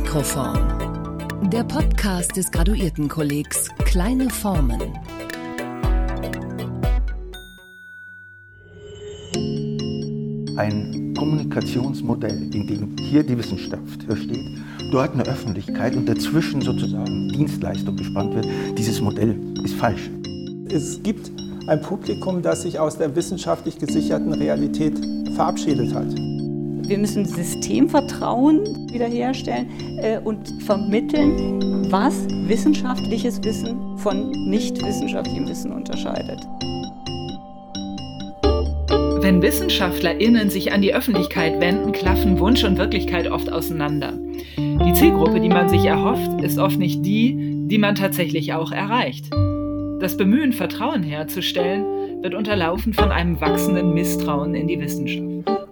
Mikroform. Der Podcast des Graduiertenkollegs Kleine Formen. Ein Kommunikationsmodell, in dem hier die Wissenschaft steht, dort eine Öffentlichkeit und dazwischen sozusagen Dienstleistung gespannt wird, dieses Modell ist falsch. Es gibt ein Publikum, das sich aus der wissenschaftlich gesicherten Realität verabschiedet hat. Wir müssen Systemvertrauen wiederherstellen äh, und vermitteln, was wissenschaftliches Wissen von nicht wissenschaftlichem Wissen unterscheidet. Wenn WissenschaftlerInnen sich an die Öffentlichkeit wenden, klaffen Wunsch und Wirklichkeit oft auseinander. Die Zielgruppe, die man sich erhofft, ist oft nicht die, die man tatsächlich auch erreicht. Das Bemühen, Vertrauen herzustellen, wird unterlaufen von einem wachsenden Misstrauen in die Wissenschaft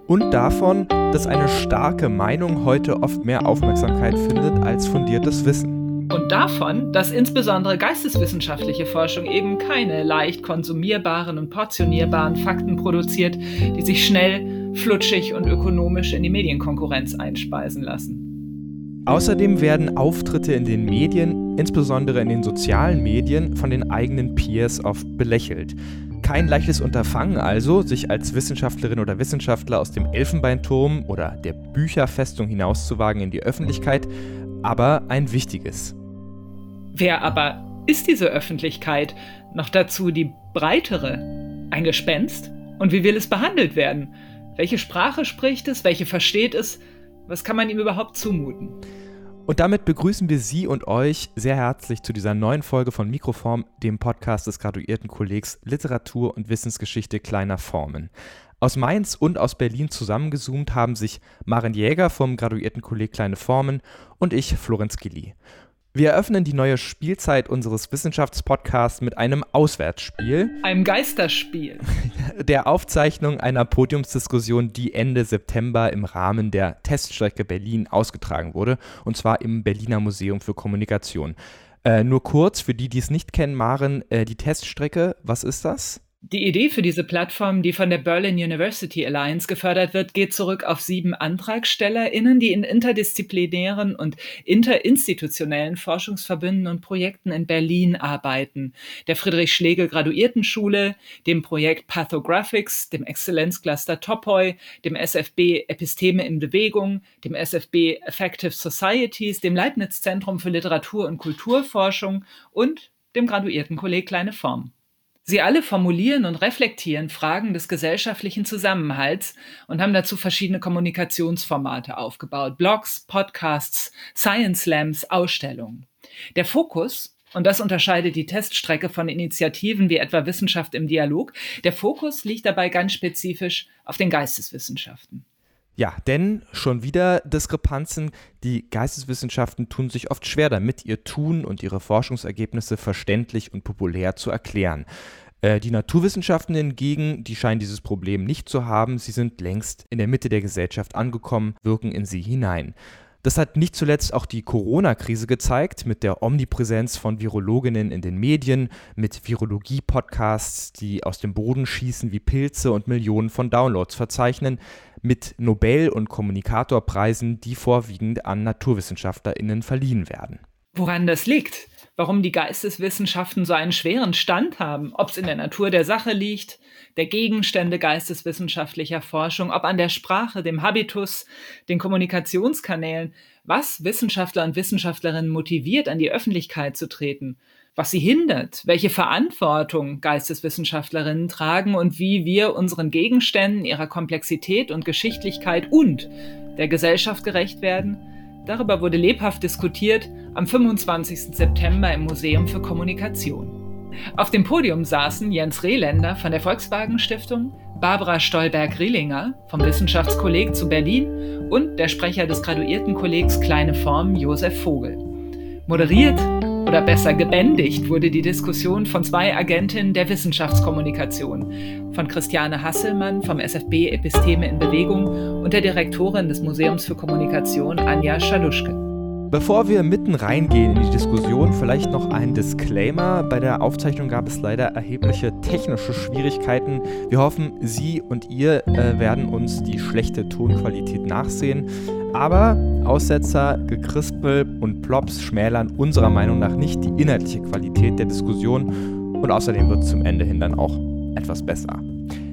und davon, dass eine starke Meinung heute oft mehr Aufmerksamkeit findet als fundiertes Wissen. Und davon, dass insbesondere geisteswissenschaftliche Forschung eben keine leicht konsumierbaren und portionierbaren Fakten produziert, die sich schnell, flutschig und ökonomisch in die Medienkonkurrenz einspeisen lassen. Außerdem werden Auftritte in den Medien, insbesondere in den sozialen Medien, von den eigenen Peers oft belächelt. Kein leichtes Unterfangen also, sich als Wissenschaftlerin oder Wissenschaftler aus dem Elfenbeinturm oder der Bücherfestung hinauszuwagen in die Öffentlichkeit, aber ein wichtiges. Wer aber ist diese Öffentlichkeit? Noch dazu die breitere? Ein Gespenst? Und wie will es behandelt werden? Welche Sprache spricht es? Welche versteht es? Was kann man ihm überhaupt zumuten? Und damit begrüßen wir Sie und euch sehr herzlich zu dieser neuen Folge von Mikroform, dem Podcast des Graduiertenkollegs Literatur und Wissensgeschichte kleiner Formen. Aus Mainz und aus Berlin zusammengezoomt haben sich Maren Jäger vom Graduiertenkolleg Kleine Formen und ich, Florenz Gilly. Wir eröffnen die neue Spielzeit unseres Wissenschaftspodcasts mit einem Auswärtsspiel. Einem Geisterspiel. Der Aufzeichnung einer Podiumsdiskussion, die Ende September im Rahmen der Teststrecke Berlin ausgetragen wurde, und zwar im Berliner Museum für Kommunikation. Äh, nur kurz, für die, die es nicht kennen, Maren, äh, die Teststrecke, was ist das? Die Idee für diese Plattform, die von der Berlin University Alliance gefördert wird, geht zurück auf sieben AntragstellerInnen, die in interdisziplinären und interinstitutionellen Forschungsverbünden und Projekten in Berlin arbeiten. Der Friedrich Schlegel Graduiertenschule, dem Projekt Pathographics, dem Exzellenzcluster Topoi, dem SFB Episteme in Bewegung, dem SFB Effective Societies, dem Leibniz Zentrum für Literatur und Kulturforschung und dem Graduiertenkolleg Kleine Form. Sie alle formulieren und reflektieren Fragen des gesellschaftlichen Zusammenhalts und haben dazu verschiedene Kommunikationsformate aufgebaut. Blogs, Podcasts, Science Slams, Ausstellungen. Der Fokus, und das unterscheidet die Teststrecke von Initiativen wie etwa Wissenschaft im Dialog, der Fokus liegt dabei ganz spezifisch auf den Geisteswissenschaften. Ja, denn schon wieder Diskrepanzen. Die Geisteswissenschaften tun sich oft schwer damit, ihr Tun und ihre Forschungsergebnisse verständlich und populär zu erklären. Äh, die Naturwissenschaften hingegen, die scheinen dieses Problem nicht zu haben. Sie sind längst in der Mitte der Gesellschaft angekommen, wirken in sie hinein. Das hat nicht zuletzt auch die Corona-Krise gezeigt, mit der Omnipräsenz von Virologinnen in den Medien, mit Virologie-Podcasts, die aus dem Boden schießen wie Pilze und Millionen von Downloads verzeichnen, mit Nobel- und Kommunikatorpreisen, die vorwiegend an NaturwissenschaftlerInnen verliehen werden. Woran das liegt? Warum die Geisteswissenschaften so einen schweren Stand haben? Ob es in der Natur der Sache liegt, der Gegenstände geisteswissenschaftlicher Forschung, ob an der Sprache, dem Habitus, den Kommunikationskanälen, was Wissenschaftler und Wissenschaftlerinnen motiviert, an die Öffentlichkeit zu treten was sie hindert, welche Verantwortung Geisteswissenschaftlerinnen tragen und wie wir unseren Gegenständen, ihrer Komplexität und Geschichtlichkeit und der Gesellschaft gerecht werden, darüber wurde lebhaft diskutiert am 25. September im Museum für Kommunikation. Auf dem Podium saßen Jens Rehländer von der Volkswagen Stiftung, Barbara Stolberg-Rielinger vom Wissenschaftskolleg zu Berlin und der Sprecher des Graduiertenkollegs Kleine Form, Josef Vogel. Moderiert oder besser gebändigt wurde die Diskussion von zwei Agentinnen der Wissenschaftskommunikation, von Christiane Hasselmann vom SFB Episteme in Bewegung und der Direktorin des Museums für Kommunikation Anja Schaluschke. Bevor wir mitten reingehen in die Diskussion, vielleicht noch ein Disclaimer. Bei der Aufzeichnung gab es leider erhebliche technische Schwierigkeiten. Wir hoffen, Sie und ihr äh, werden uns die schlechte Tonqualität nachsehen. Aber Aussetzer, Gekrispel und Plops schmälern unserer Meinung nach nicht die inhaltliche Qualität der Diskussion und außerdem wird es zum Ende hin dann auch etwas besser.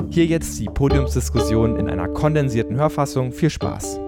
Hier jetzt die Podiumsdiskussion in einer kondensierten Hörfassung. Viel Spaß!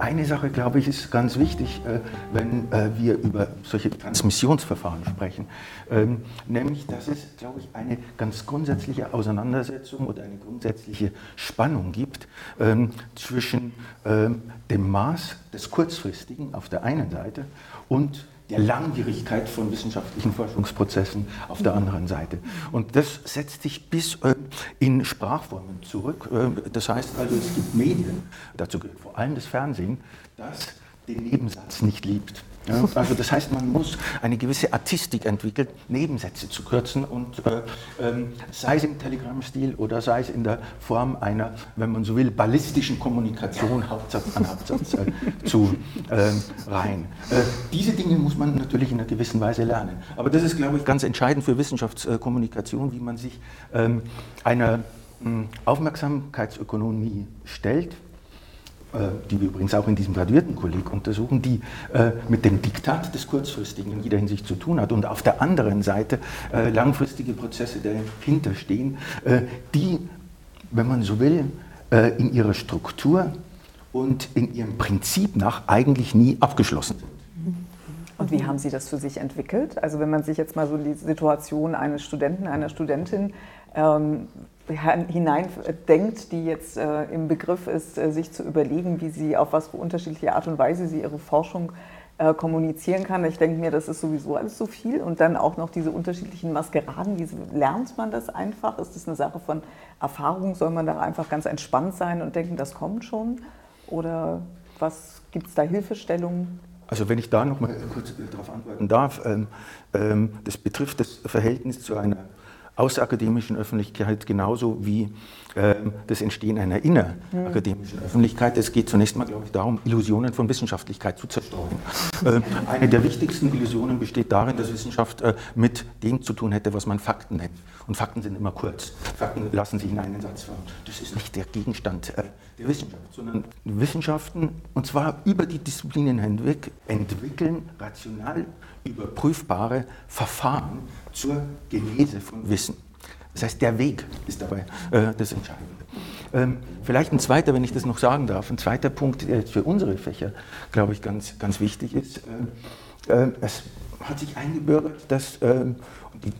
Eine Sache, glaube ich, ist ganz wichtig, äh, wenn äh, wir über solche Transmissionsverfahren sprechen, ähm, nämlich, dass es, glaube ich, eine ganz grundsätzliche Auseinandersetzung oder eine grundsätzliche Spannung gibt ähm, zwischen ähm, dem Maß des Kurzfristigen auf der einen Seite und der Langwierigkeit von wissenschaftlichen Forschungsprozessen auf der anderen Seite. Und das setzt sich bis äh, in Sprachformen zurück. Äh, das heißt also, es gibt Medien, dazu gehört vor allem das Fernsehen, das den Nebensatz nicht liebt. Ja, also das heißt, man muss eine gewisse Artistik entwickeln, Nebensätze zu kürzen und äh, ähm, sei es im Telegram-Stil oder sei es in der Form einer, wenn man so will, ballistischen Kommunikation Hauptsatz an Hauptsatz äh, zu äh, reihen. Äh, diese Dinge muss man natürlich in einer gewissen Weise lernen. Aber das ist, glaube ich, ganz entscheidend für Wissenschaftskommunikation, wie man sich ähm, einer hm, Aufmerksamkeitsökonomie stellt die wir übrigens auch in diesem Graduiertenkolleg untersuchen, die äh, mit dem Diktat des Kurzfristigen in jeder Hinsicht zu tun hat und auf der anderen Seite äh, langfristige Prozesse dahinter stehen, die, wenn man so will, in ihrer Struktur und in ihrem Prinzip nach eigentlich nie abgeschlossen sind. Und wie haben Sie das für sich entwickelt? Also wenn man sich jetzt mal so die Situation eines Studenten, einer Studentin ähm, hineindenkt, die jetzt äh, im Begriff ist, äh, sich zu überlegen, wie sie auf was für unterschiedliche Art und Weise sie ihre Forschung äh, kommunizieren kann. Ich denke mir, das ist sowieso alles so viel. Und dann auch noch diese unterschiedlichen Maskeraden. Wie lernt man das einfach? Ist das eine Sache von Erfahrung? Soll man da einfach ganz entspannt sein und denken, das kommt schon? Oder was gibt es da Hilfestellungen? Also wenn ich da noch mal kurz darauf antworten darf, ähm, ähm, das betrifft das Verhältnis zu einer außerakademischen Öffentlichkeit genauso wie äh, das Entstehen einer innerakademischen mhm. Öffentlichkeit. Es geht zunächst mal, glaube ich, darum, Illusionen von Wissenschaftlichkeit zu zerstreuen. Äh, eine der wichtigsten Illusionen besteht darin, dass Wissenschaft äh, mit dem zu tun hätte, was man Fakten nennt. Und Fakten sind immer kurz. Fakten lassen sich in einen Satz fahren. Das ist nicht der Gegenstand äh, der Wissenschaft, sondern Wissenschaften, und zwar über die Disziplinen hinweg, entwickeln rational überprüfbare Verfahren zur Genese von Wissen. Das heißt, der Weg ist dabei äh, das Entscheidende. Ähm, vielleicht ein zweiter, wenn ich das noch sagen darf, ein zweiter Punkt, der jetzt für unsere Fächer, glaube ich, ganz, ganz wichtig ist. Äh, äh, es hat sich eingebürgert, dass ähm, die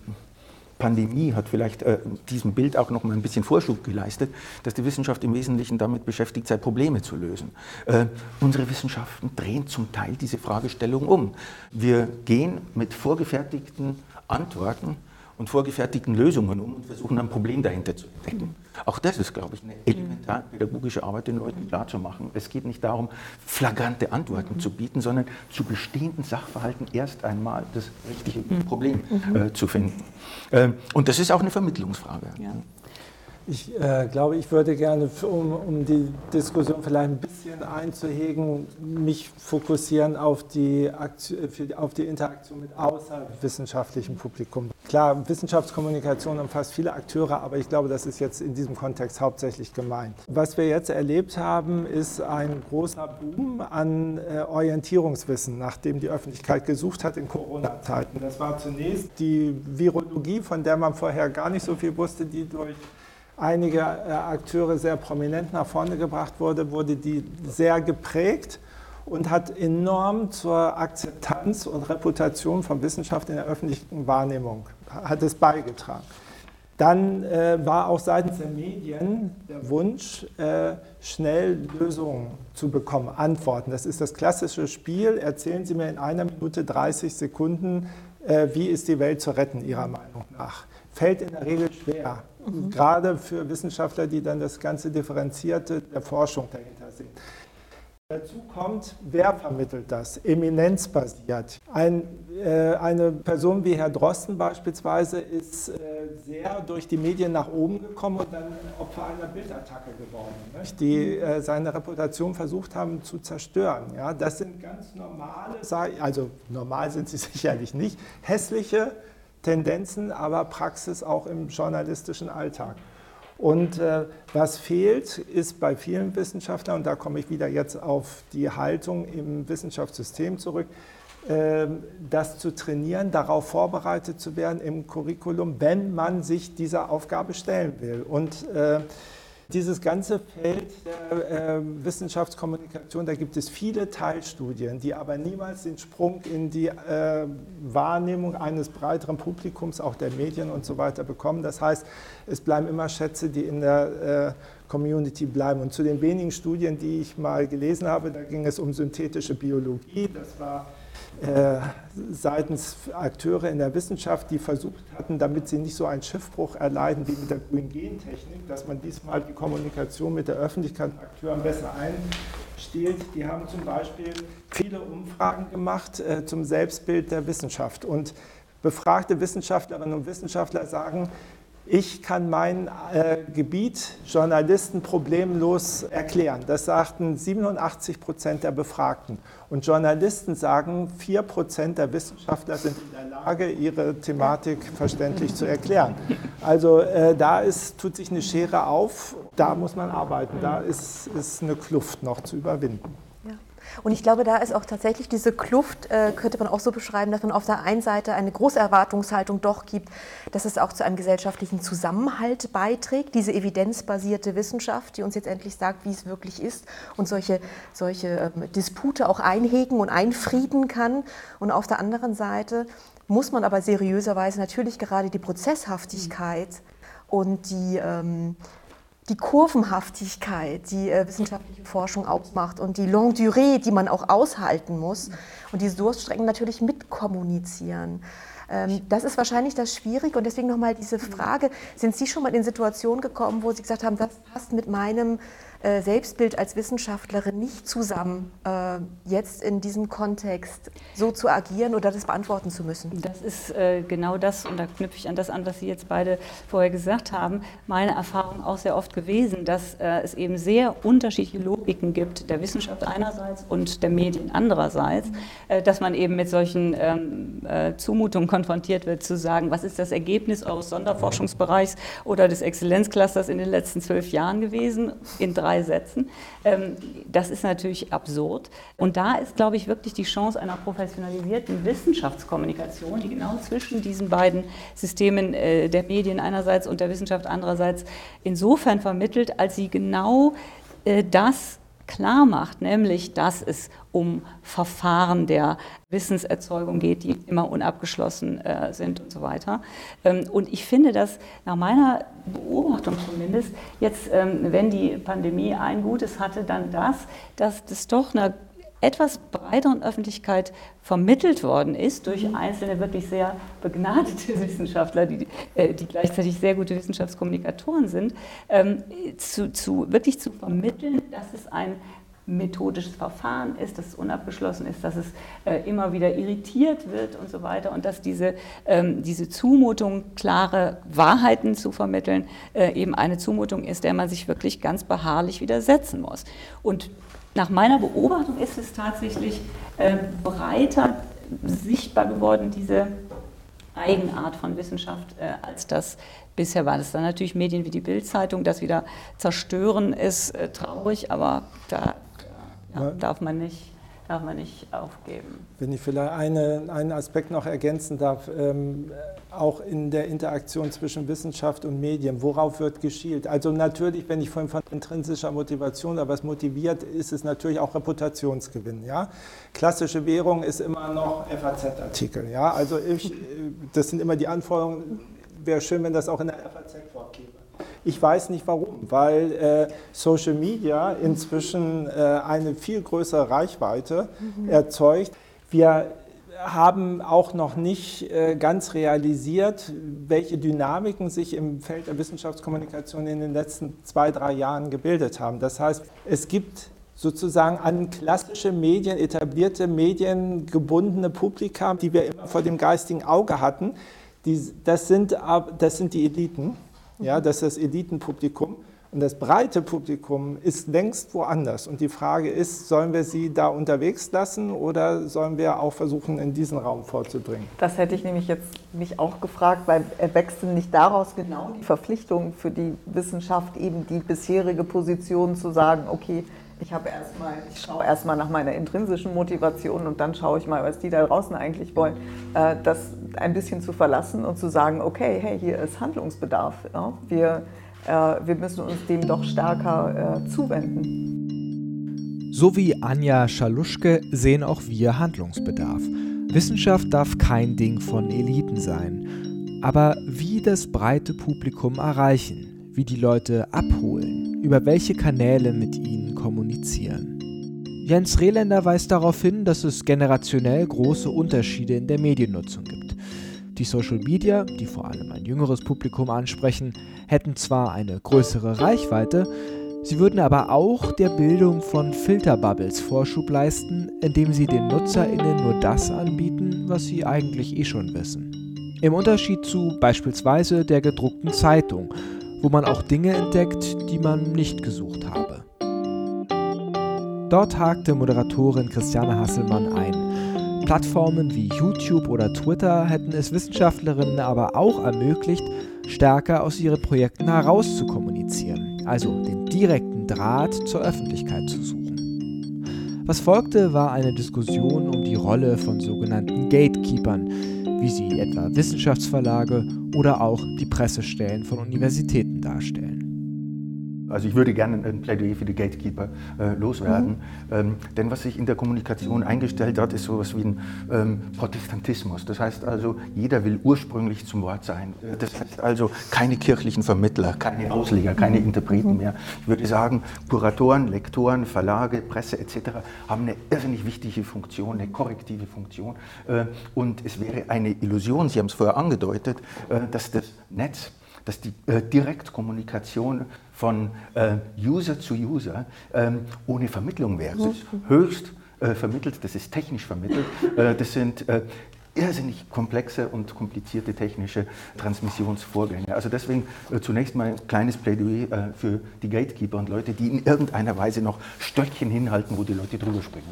Pandemie hat vielleicht äh, diesem Bild auch noch mal ein bisschen Vorschub geleistet, dass die Wissenschaft im Wesentlichen damit beschäftigt sei, Probleme zu lösen. Äh, unsere Wissenschaften drehen zum Teil diese Fragestellung um. Wir gehen mit vorgefertigten Antworten und vorgefertigten Lösungen um und versuchen ein Problem dahinter zu entdecken. Auch das ist, glaube ich, eine elementar pädagogische Arbeit, den Leuten klarzumachen. Es geht nicht darum, flagrante Antworten zu bieten, sondern zu bestehenden Sachverhalten erst einmal das richtige Problem äh, zu finden. Ähm, und das ist auch eine Vermittlungsfrage. Ja. Ich äh, glaube, ich würde gerne, um, um, die Diskussion vielleicht ein bisschen einzuhegen, mich fokussieren auf die, auf die Interaktion mit außerwissenschaftlichem Publikum. Klar, Wissenschaftskommunikation umfasst viele Akteure, aber ich glaube, das ist jetzt in diesem Kontext hauptsächlich gemeint. Was wir jetzt erlebt haben, ist ein großer Boom an äh, Orientierungswissen, nachdem die Öffentlichkeit gesucht hat in Corona-Zeiten. Das war zunächst die Virologie, von der man vorher gar nicht so viel wusste, die durch einige äh, Akteure sehr prominent nach vorne gebracht wurde, wurde die sehr geprägt und hat enorm zur Akzeptanz und Reputation von Wissenschaft in der öffentlichen Wahrnehmung hat es beigetragen. Dann äh, war auch seitens der Medien der Wunsch, äh, schnell Lösungen zu bekommen, Antworten. Das ist das klassische Spiel. Erzählen Sie mir in einer Minute 30 Sekunden, äh, wie ist die Welt zu retten, Ihrer Meinung nach. Fällt in der Regel schwer. Mhm. Gerade für Wissenschaftler, die dann das ganze Differenzierte der Forschung dahinter sehen. Dazu kommt, wer vermittelt das? Eminenzbasiert. Ein, äh, eine Person wie Herr Drosten beispielsweise ist äh, sehr durch die Medien nach oben gekommen und dann Opfer einer Bildattacke geworden, nicht? die äh, seine Reputation versucht haben zu zerstören. Ja? Das sind ganz normale, also normal sind sie sicherlich nicht, hässliche Tendenzen, aber Praxis auch im journalistischen Alltag. Und äh, was fehlt, ist bei vielen Wissenschaftlern, und da komme ich wieder jetzt auf die Haltung im Wissenschaftssystem zurück, äh, das zu trainieren, darauf vorbereitet zu werden im Curriculum, wenn man sich dieser Aufgabe stellen will. Und äh, dieses ganze Feld der äh, Wissenschaftskommunikation, da gibt es viele Teilstudien, die aber niemals den Sprung in die äh, Wahrnehmung eines breiteren Publikums, auch der Medien und so weiter bekommen. Das heißt, es bleiben immer Schätze, die in der äh, Community bleiben. Und zu den wenigen Studien, die ich mal gelesen habe, da ging es um synthetische Biologie. Das war seitens Akteure in der Wissenschaft, die versucht hatten, damit sie nicht so einen Schiffbruch erleiden wie mit der grünen Gentechnik, dass man diesmal die Kommunikation mit der Öffentlichkeit und Akteuren besser einstiehlt. Die haben zum Beispiel viele Umfragen gemacht äh, zum Selbstbild der Wissenschaft. Und befragte Wissenschaftlerinnen und Wissenschaftler sagen, ich kann mein äh, Gebiet Journalisten problemlos erklären. Das sagten 87 Prozent der Befragten. Und Journalisten sagen, 4 Prozent der Wissenschaftler sind in der Lage, ihre Thematik verständlich zu erklären. Also äh, da ist, tut sich eine Schere auf, da muss man arbeiten, da ist, ist eine Kluft noch zu überwinden. Und ich glaube, da ist auch tatsächlich diese Kluft, äh, könnte man auch so beschreiben, dass man auf der einen Seite eine große Erwartungshaltung doch gibt, dass es auch zu einem gesellschaftlichen Zusammenhalt beiträgt, diese evidenzbasierte Wissenschaft, die uns jetzt endlich sagt, wie es wirklich ist und solche, solche äh, Dispute auch einhegen und einfrieden kann. Und auf der anderen Seite muss man aber seriöserweise natürlich gerade die Prozesshaftigkeit und die ähm, die Kurvenhaftigkeit, die äh, wissenschaftliche Forschung ausmacht und die Longue Durée, die man auch aushalten muss und diese Durststrecken natürlich mitkommunizieren. Ähm, das ist wahrscheinlich das Schwierige und deswegen nochmal diese Frage, sind Sie schon mal in Situationen gekommen, wo Sie gesagt haben, das passt mit meinem äh, Selbstbild als Wissenschaftlerin nicht zusammen, äh, jetzt in diesem Kontext so zu agieren oder das beantworten zu müssen? Das ist äh, genau das, und da knüpfe ich an das an, was Sie jetzt beide vorher gesagt haben, meine Erfahrung auch sehr oft gewesen, dass äh, es eben sehr unterschiedliche Logiken gibt, der Wissenschaft einerseits und der Medien andererseits, äh, dass man eben mit solchen ähm, äh, Zumutungen konfrontiert wird, zu sagen, was ist das Ergebnis eures Sonderforschungsbereichs oder des Exzellenzclusters in den letzten zwölf Jahren gewesen, in drei drei Sätzen. Ähm, das ist natürlich absurd. Und da ist, glaube ich, wirklich die Chance einer professionalisierten Wissenschaftskommunikation, die genau zwischen diesen beiden Systemen äh, der Medien einerseits und der Wissenschaft andererseits insofern vermittelt, als sie genau äh, das klar macht, nämlich dass es um Verfahren der Wissenserzeugung geht, die immer unabgeschlossen äh, sind und so weiter. Ähm, und ich finde, dass nach meiner Beobachtung zumindest jetzt, ähm, wenn die Pandemie ein Gutes hatte, dann das, dass das doch eine etwas breiteren Öffentlichkeit vermittelt worden ist durch mhm. einzelne wirklich sehr begnadete Wissenschaftler, die, äh, die gleichzeitig sehr gute Wissenschaftskommunikatoren sind, ähm, zu, zu, wirklich zu vermitteln, dass es ein methodisches Verfahren ist, dass es unabgeschlossen ist, dass es äh, immer wieder irritiert wird und so weiter und dass diese, ähm, diese Zumutung, klare Wahrheiten zu vermitteln, äh, eben eine Zumutung ist, der man sich wirklich ganz beharrlich widersetzen muss. Und nach meiner Beobachtung ist es tatsächlich äh, breiter sichtbar geworden, diese Eigenart von Wissenschaft, äh, als das bisher war. Das dann natürlich Medien wie die Bildzeitung, das wieder zerstören ist äh, traurig, aber da ja, darf man nicht darf man nicht aufgeben. Wenn ich vielleicht eine, einen Aspekt noch ergänzen darf, ähm, auch in der Interaktion zwischen Wissenschaft und Medien, worauf wird geschielt? Also natürlich, wenn ich vorhin von intrinsischer Motivation oder was motiviert, ist es natürlich auch Reputationsgewinn. Ja? Klassische Währung ist immer noch FAZ-Artikel. Ja? Also ich, das sind immer die Anforderungen, wäre schön, wenn das auch in der FAZ vorkäme. Ich weiß nicht warum, weil äh, Social Media inzwischen äh, eine viel größere Reichweite mhm. erzeugt. Wir haben auch noch nicht äh, ganz realisiert, welche Dynamiken sich im Feld der Wissenschaftskommunikation in den letzten zwei, drei Jahren gebildet haben. Das heißt, es gibt sozusagen an klassische Medien, etablierte Medien gebundene Publika, die wir immer vor dem geistigen Auge hatten. Die, das, sind, das sind die Eliten ja, das ist das Elitenpublikum. Und das breite Publikum ist längst woanders. Und die Frage ist, sollen wir sie da unterwegs lassen oder sollen wir auch versuchen, in diesen Raum vorzudringen? Das hätte ich nämlich jetzt mich auch gefragt, weil erwächst denn nicht daraus genau die Verpflichtung für die Wissenschaft, eben die bisherige Position zu sagen, okay, ich habe erstmal, ich schaue erstmal nach meiner intrinsischen Motivation und dann schaue ich mal, was die da draußen eigentlich wollen, äh, das ein bisschen zu verlassen und zu sagen, okay, hey, hier ist Handlungsbedarf. Wir äh, wir müssen uns dem doch stärker äh, zuwenden. So wie Anja Schaluschke sehen auch wir Handlungsbedarf. Wissenschaft darf kein Ding von Eliten sein. Aber wie das breite Publikum erreichen, wie die Leute abholen, über welche Kanäle mit ihnen kommunizieren. Jens Rehländer weist darauf hin, dass es generationell große Unterschiede in der Mediennutzung gibt. Die Social Media, die vor allem ein jüngeres Publikum ansprechen, hätten zwar eine größere Reichweite, sie würden aber auch der Bildung von Filterbubbles Vorschub leisten, indem sie den NutzerInnen nur das anbieten, was sie eigentlich eh schon wissen. Im Unterschied zu beispielsweise der gedruckten Zeitung, wo man auch Dinge entdeckt, die man nicht gesucht habe. Dort hakte Moderatorin Christiane Hasselmann ein. Plattformen wie YouTube oder Twitter hätten es Wissenschaftlerinnen aber auch ermöglicht, stärker aus ihren Projekten heraus zu kommunizieren, also den direkten Draht zur Öffentlichkeit zu suchen. Was folgte, war eine Diskussion um die Rolle von sogenannten Gatekeepern, wie sie etwa Wissenschaftsverlage oder auch die Pressestellen von Universitäten darstellen. Also ich würde gerne ein Plädoyer für die Gatekeeper äh, loswerden. Mhm. Ähm, denn was sich in der Kommunikation eingestellt hat, ist sowas wie ein ähm, Protestantismus. Das heißt also, jeder will ursprünglich zum Wort sein. Das heißt also, keine kirchlichen Vermittler, keine Ausleger, keine mhm. Interpreten mehr. Ich würde sagen, Kuratoren, Lektoren, Verlage, Presse etc. haben eine irrsinnig wichtige Funktion, eine korrektive Funktion. Äh, und es wäre eine Illusion, Sie haben es vorher angedeutet, äh, dass das Netz dass die äh, Direktkommunikation von äh, User zu User ähm, ohne Vermittlung wäre. Das ist höchst äh, vermittelt, das ist technisch vermittelt. Äh, das sind äh, irrsinnig komplexe und komplizierte technische Transmissionsvorgänge. Also deswegen äh, zunächst mal ein kleines Plädoyer äh, für die Gatekeeper und Leute, die in irgendeiner Weise noch Stöckchen hinhalten, wo die Leute drüber springen.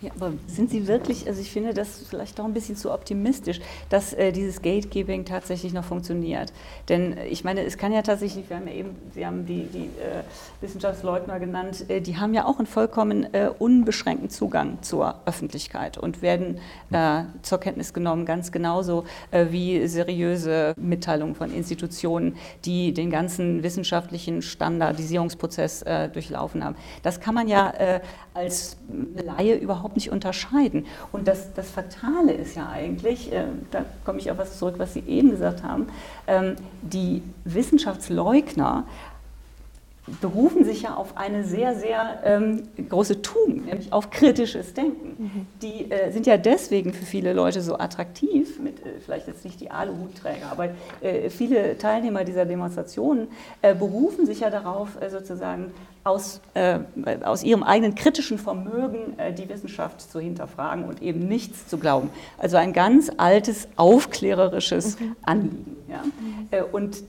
Ja, aber sind Sie wirklich, also ich finde das vielleicht doch ein bisschen zu optimistisch, dass äh, dieses Gatekeeping tatsächlich noch funktioniert. Denn äh, ich meine, es kann ja tatsächlich, wir haben ja eben, Sie haben die, die äh, Wissenschaftsleugner genannt, die haben ja auch einen vollkommen unbeschränkten Zugang zur Öffentlichkeit und werden äh, zur Kenntnis genommen, ganz genauso wie seriöse Mitteilungen von Institutionen, die den ganzen wissenschaftlichen Standardisierungsprozess durchlaufen haben. Das kann man ja als Laie überhaupt nicht unterscheiden. Und das, das Fatale ist ja eigentlich, äh, da komme ich auf was zurück, was Sie eben gesagt haben, ähm, die Wissenschaftsleugner berufen sich ja auf eine sehr, sehr ähm, große Tugend, nämlich auf kritisches Denken. Mhm. Die äh, sind ja deswegen für viele Leute so attraktiv, mit äh, vielleicht jetzt nicht die Aluhutträger, aber äh, viele Teilnehmer dieser Demonstrationen äh, berufen sich ja darauf, äh, sozusagen aus, äh, aus ihrem eigenen kritischen Vermögen die Wissenschaft zu hinterfragen und eben nichts zu glauben. Also ein ganz altes, aufklärerisches mhm. Anliegen. Ja? Mhm. und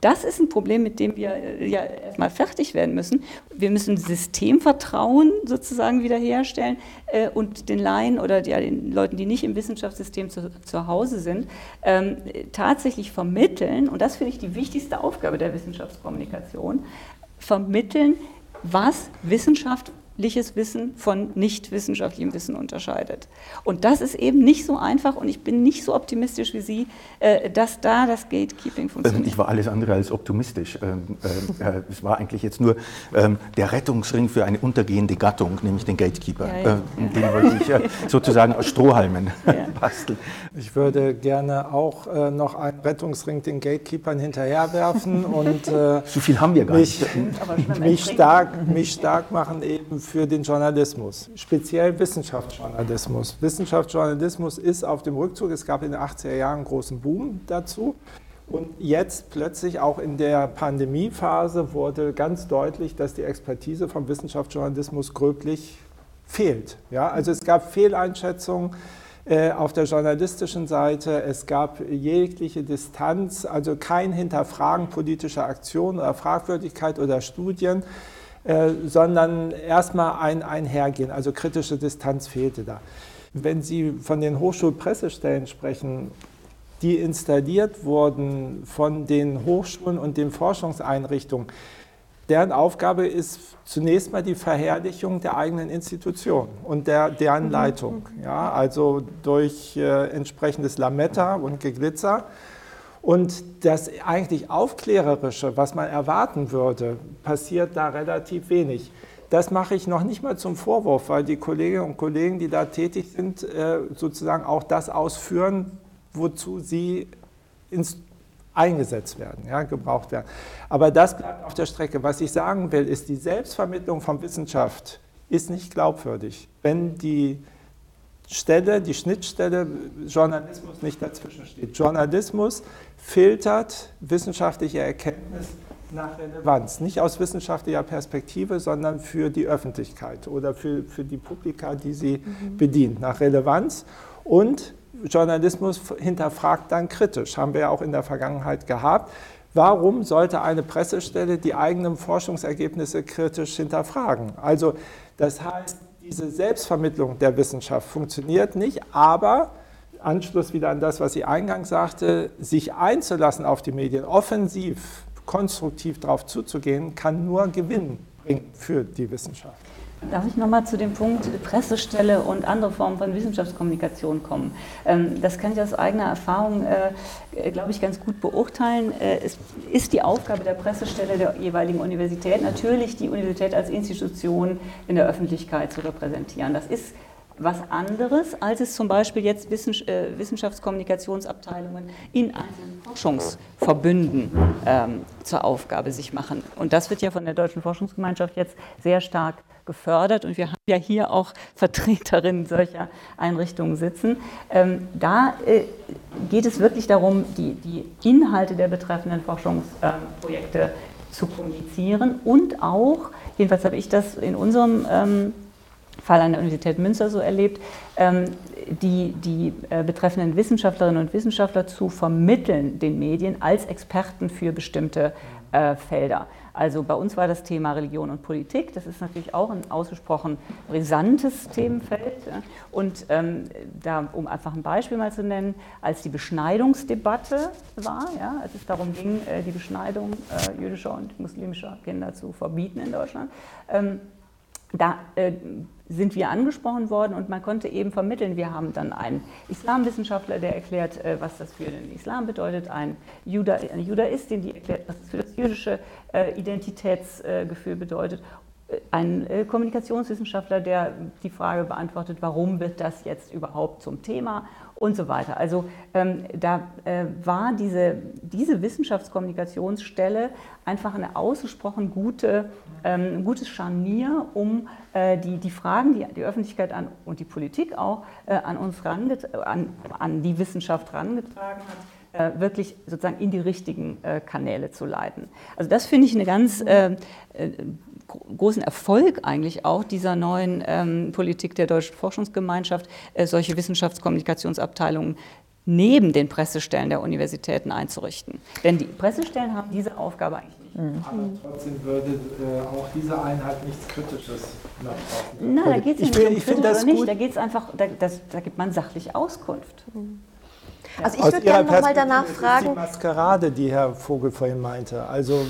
das ist ein Problem, mit dem wir äh, ja erstmal fertig werden müssen. Wir müssen Systemvertrauen sozusagen wiederherstellen äh, und den Laien oder ja, den Leuten, die nicht im Wissenschaftssystem zu, zu Hause sind, ähm, tatsächlich vermitteln, und das finde ich die wichtigste Aufgabe der Wissenschaftskommunikation, vermitteln, was Wissenschaft wissenschaftliches Wissen von nicht wissenschaftlichem Wissen unterscheidet. Und das ist eben nicht so einfach und ich bin nicht so optimistisch wie Sie, äh, dass da das Gatekeeping funktioniert. Ich war alles andere als optimistisch. Ähm, äh, äh, es war eigentlich jetzt nur ähm, der Rettungsring für eine untergehende Gattung, nämlich den Gatekeeper. Ja, ja, den ja. wollte ich sozusagen aus Strohhalmen basteln. Ich würde gerne auch noch einen Rettungsring den Gatekeepern hinterherwerfen und so viel haben wir gar mich, nicht. Mich stark, mich stark machen eben für den Journalismus, speziell Wissenschaftsjournalismus. Wissenschaftsjournalismus ist auf dem Rückzug. Es gab in den 80er Jahren einen großen Boom dazu. Und jetzt plötzlich auch in der Pandemiephase wurde ganz deutlich, dass die Expertise vom Wissenschaftsjournalismus gröblich fehlt. Ja, also es gab Fehleinschätzungen äh, auf der journalistischen Seite. Es gab jegliche Distanz, also kein Hinterfragen politischer Aktionen oder Fragwürdigkeit oder Studien, äh, sondern erstmal ein Einhergehen, also kritische Distanz fehlte da. Wenn Sie von den Hochschulpressestellen sprechen, die installiert wurden von den Hochschulen und den Forschungseinrichtungen, deren Aufgabe ist zunächst mal die Verherrlichung der eigenen Institution und der, deren mhm. Leitung. Ja, also durch äh, entsprechendes Lametta und Geglitzer. Und das eigentlich Aufklärerische, was man erwarten würde, passiert da relativ wenig. Das mache ich noch nicht mal zum Vorwurf, weil die Kolleginnen und Kollegen, die da tätig sind, äh, sozusagen auch das ausführen, wozu sie ins eingesetzt werden, ja, gebraucht werden. Aber das bleibt auf der Strecke. Was ich sagen will, ist, die Selbstvermittlung von Wissenschaft ist nicht glaubwürdig, wenn die Stelle, die Schnittstelle Journalismus nicht dazwischen steht. Journalismus filtert wissenschaftliche Erkenntnis nach Relevanz, nicht aus wissenschaftlicher Perspektive, sondern für die Öffentlichkeit oder für, für die Publika, die sie mhm. bedient, nach Relevanz und Journalismus hinterfragt dann kritisch, haben wir ja auch in der Vergangenheit gehabt. Warum sollte eine Pressestelle die eigenen Forschungsergebnisse kritisch hinterfragen? Also das heißt, diese Selbstvermittlung der Wissenschaft funktioniert nicht, aber Anschluss wieder an das, was ich eingangs sagte, sich einzulassen auf die Medien, offensiv, konstruktiv darauf zuzugehen, kann nur Gewinn bringen für die Wissenschaft. Darf ich nochmal zu dem Punkt Pressestelle und andere Formen von Wissenschaftskommunikation kommen? Ähm, das kann ich aus eigener Erfahrung, äh, glaube ich, ganz gut beurteilen. Äh, es ist die Aufgabe der Pressestelle der jeweiligen Universität, natürlich die Universität als Institution in der Öffentlichkeit zu repräsentieren. Das ist was anderes, als es zum Beispiel jetzt äh, Wissenschaftskommunikationsabteilungen in einzelnen Forschungsverbünden ähm, zur Aufgabe sich machen. Und das wird ja von der Deutschen Forschungsgemeinschaft jetzt sehr stark gefördert und wir haben ja hier auch Vertreterinnen solcher Einrichtungen sitzen. Ähm, da äh, geht es wirklich darum, die, die Inhalte der betreffenden Forschungsprojekte äh, zu kommunizieren und auch, jedenfalls habe ich das in unserem ähm, Fall an der Universität Münster so erlebt, ähm, die, die äh, betreffenden Wissenschaftlerinnen und Wissenschaftler zu vermitteln den Medien als Experten für bestimmte äh, Felder. Also bei uns war das Thema Religion und Politik. Das ist natürlich auch ein ausgesprochen brisantes Themenfeld. Und ähm, da, um einfach ein Beispiel mal zu nennen, als die Beschneidungsdebatte war, ja, als es darum ging, äh, die Beschneidung äh, jüdischer und muslimischer Kinder zu verbieten in Deutschland, ähm, da äh, sind wir angesprochen worden und man konnte eben vermitteln. Wir haben dann einen Islamwissenschaftler, der erklärt, äh, was das für den Islam bedeutet, ein Juda, eine Judaistin, die erklärt, was das für das jüdische äh, Identitätsgefühl bedeutet. Ein Kommunikationswissenschaftler, der die Frage beantwortet, warum wird das jetzt überhaupt zum Thema und so weiter. Also ähm, da äh, war diese, diese Wissenschaftskommunikationsstelle einfach eine ausgesprochen gute, ähm, gutes Scharnier, um äh, die, die Fragen, die die Öffentlichkeit an, und die Politik auch äh, an uns an, an die Wissenschaft herangetragen hat, äh, wirklich sozusagen in die richtigen äh, Kanäle zu leiten. Also das finde ich eine ganz äh, äh, großen Erfolg eigentlich auch dieser neuen ähm, Politik der Deutschen Forschungsgemeinschaft, äh, solche Wissenschaftskommunikationsabteilungen neben den Pressestellen der Universitäten einzurichten. Denn die Pressestellen haben diese Aufgabe eigentlich nicht. Mhm. Aber trotzdem würde äh, auch diese Einheit nichts Kritisches nach. Nein, da geht es nicht um kritisch oder nicht, da geht es einfach, da, das, da gibt man sachlich Auskunft. Mhm. Also ich würde gerne nochmal danach fragen. Die Maskerade, die Herr Vogel vorhin meinte. Also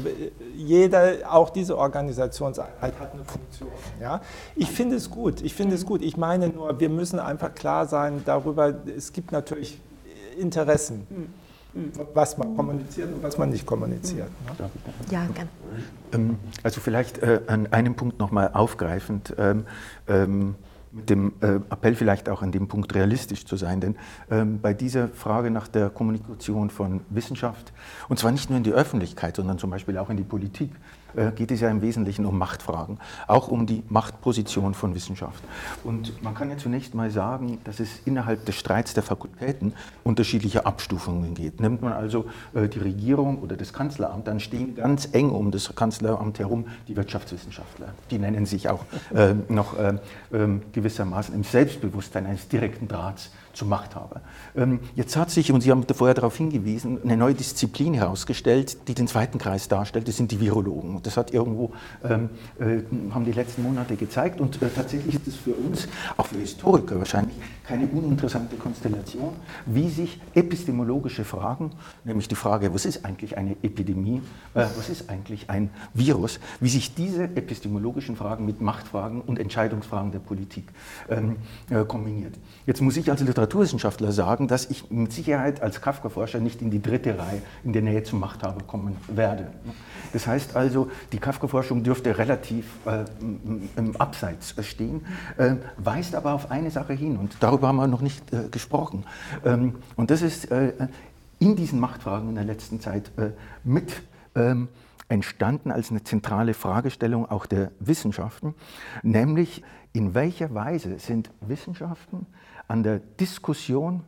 jeder, auch diese Organisationseinheit hat eine Funktion. Ja? Ich finde es gut. Ich finde es gut. Ich meine nur, wir müssen einfach klar sein darüber. Es gibt natürlich Interessen. Was man kommuniziert und was man nicht kommuniziert. Ne? Ja, gerne. Ähm, also vielleicht äh, an einem Punkt nochmal aufgreifend. Ähm, ähm, mit dem äh, Appell vielleicht auch an dem Punkt realistisch zu sein, denn ähm, bei dieser Frage nach der Kommunikation von Wissenschaft, und zwar nicht nur in die Öffentlichkeit, sondern zum Beispiel auch in die Politik, geht es ja im Wesentlichen um Machtfragen, auch um die Machtposition von Wissenschaft. Und man kann ja zunächst mal sagen, dass es innerhalb des Streits der Fakultäten unterschiedliche Abstufungen gibt. Nimmt man also äh, die Regierung oder das Kanzleramt, dann stehen ganz eng um das Kanzleramt herum die Wirtschaftswissenschaftler. Die nennen sich auch äh, noch äh, ähm, gewissermaßen im Selbstbewusstsein eines direkten Drahts zum Machthaber. Ähm, jetzt hat sich, und Sie haben vorher darauf hingewiesen, eine neue Disziplin herausgestellt, die den zweiten Kreis darstellt, das sind die Virologen. Das hat irgendwo, ähm, äh, haben die letzten Monate gezeigt und äh, tatsächlich ist es für uns, auch für Historiker wahrscheinlich, keine uninteressante Konstellation, wie sich epistemologische Fragen, nämlich die Frage, was ist eigentlich eine Epidemie, äh, was ist eigentlich ein Virus, wie sich diese epistemologischen Fragen mit Machtfragen und Entscheidungsfragen der Politik ähm, äh, kombiniert. Jetzt muss ich als Literaturwissenschaftler sagen, dass ich mit Sicherheit als Kafka-Forscher nicht in die dritte Reihe in der Nähe zum Machthaber kommen werde. Das heißt also, die Kafka-Forschung dürfte relativ äh, im Abseits stehen, äh, weist aber auf eine Sache hin und darüber haben wir noch nicht äh, gesprochen. Ähm, und das ist äh, in diesen Machtfragen in der letzten Zeit äh, mit ähm, entstanden als eine zentrale Fragestellung auch der Wissenschaften, nämlich in welcher Weise sind Wissenschaften an der Diskussion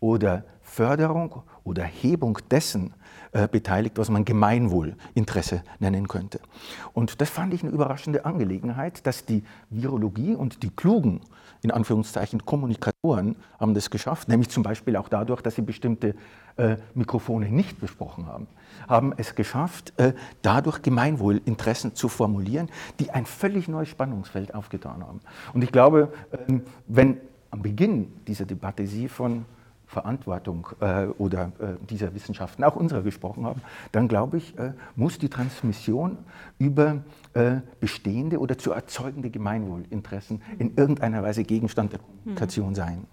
oder Förderung oder Hebung dessen äh, beteiligt, was man Gemeinwohlinteresse nennen könnte. Und das fand ich eine überraschende Angelegenheit, dass die Virologie und die klugen, in Anführungszeichen, Kommunikatoren haben das geschafft, nämlich zum Beispiel auch dadurch, dass sie bestimmte äh, Mikrofone nicht besprochen haben, haben es geschafft, äh, dadurch Gemeinwohlinteressen zu formulieren, die ein völlig neues Spannungsfeld aufgetan haben. Und ich glaube, ähm, wenn am Beginn dieser Debatte Sie von Verantwortung äh, oder äh, dieser Wissenschaften, auch unserer gesprochen haben, dann glaube ich, äh, muss die Transmission über äh, bestehende oder zu erzeugende Gemeinwohlinteressen in irgendeiner Weise Gegenstand der Kommunikation sein.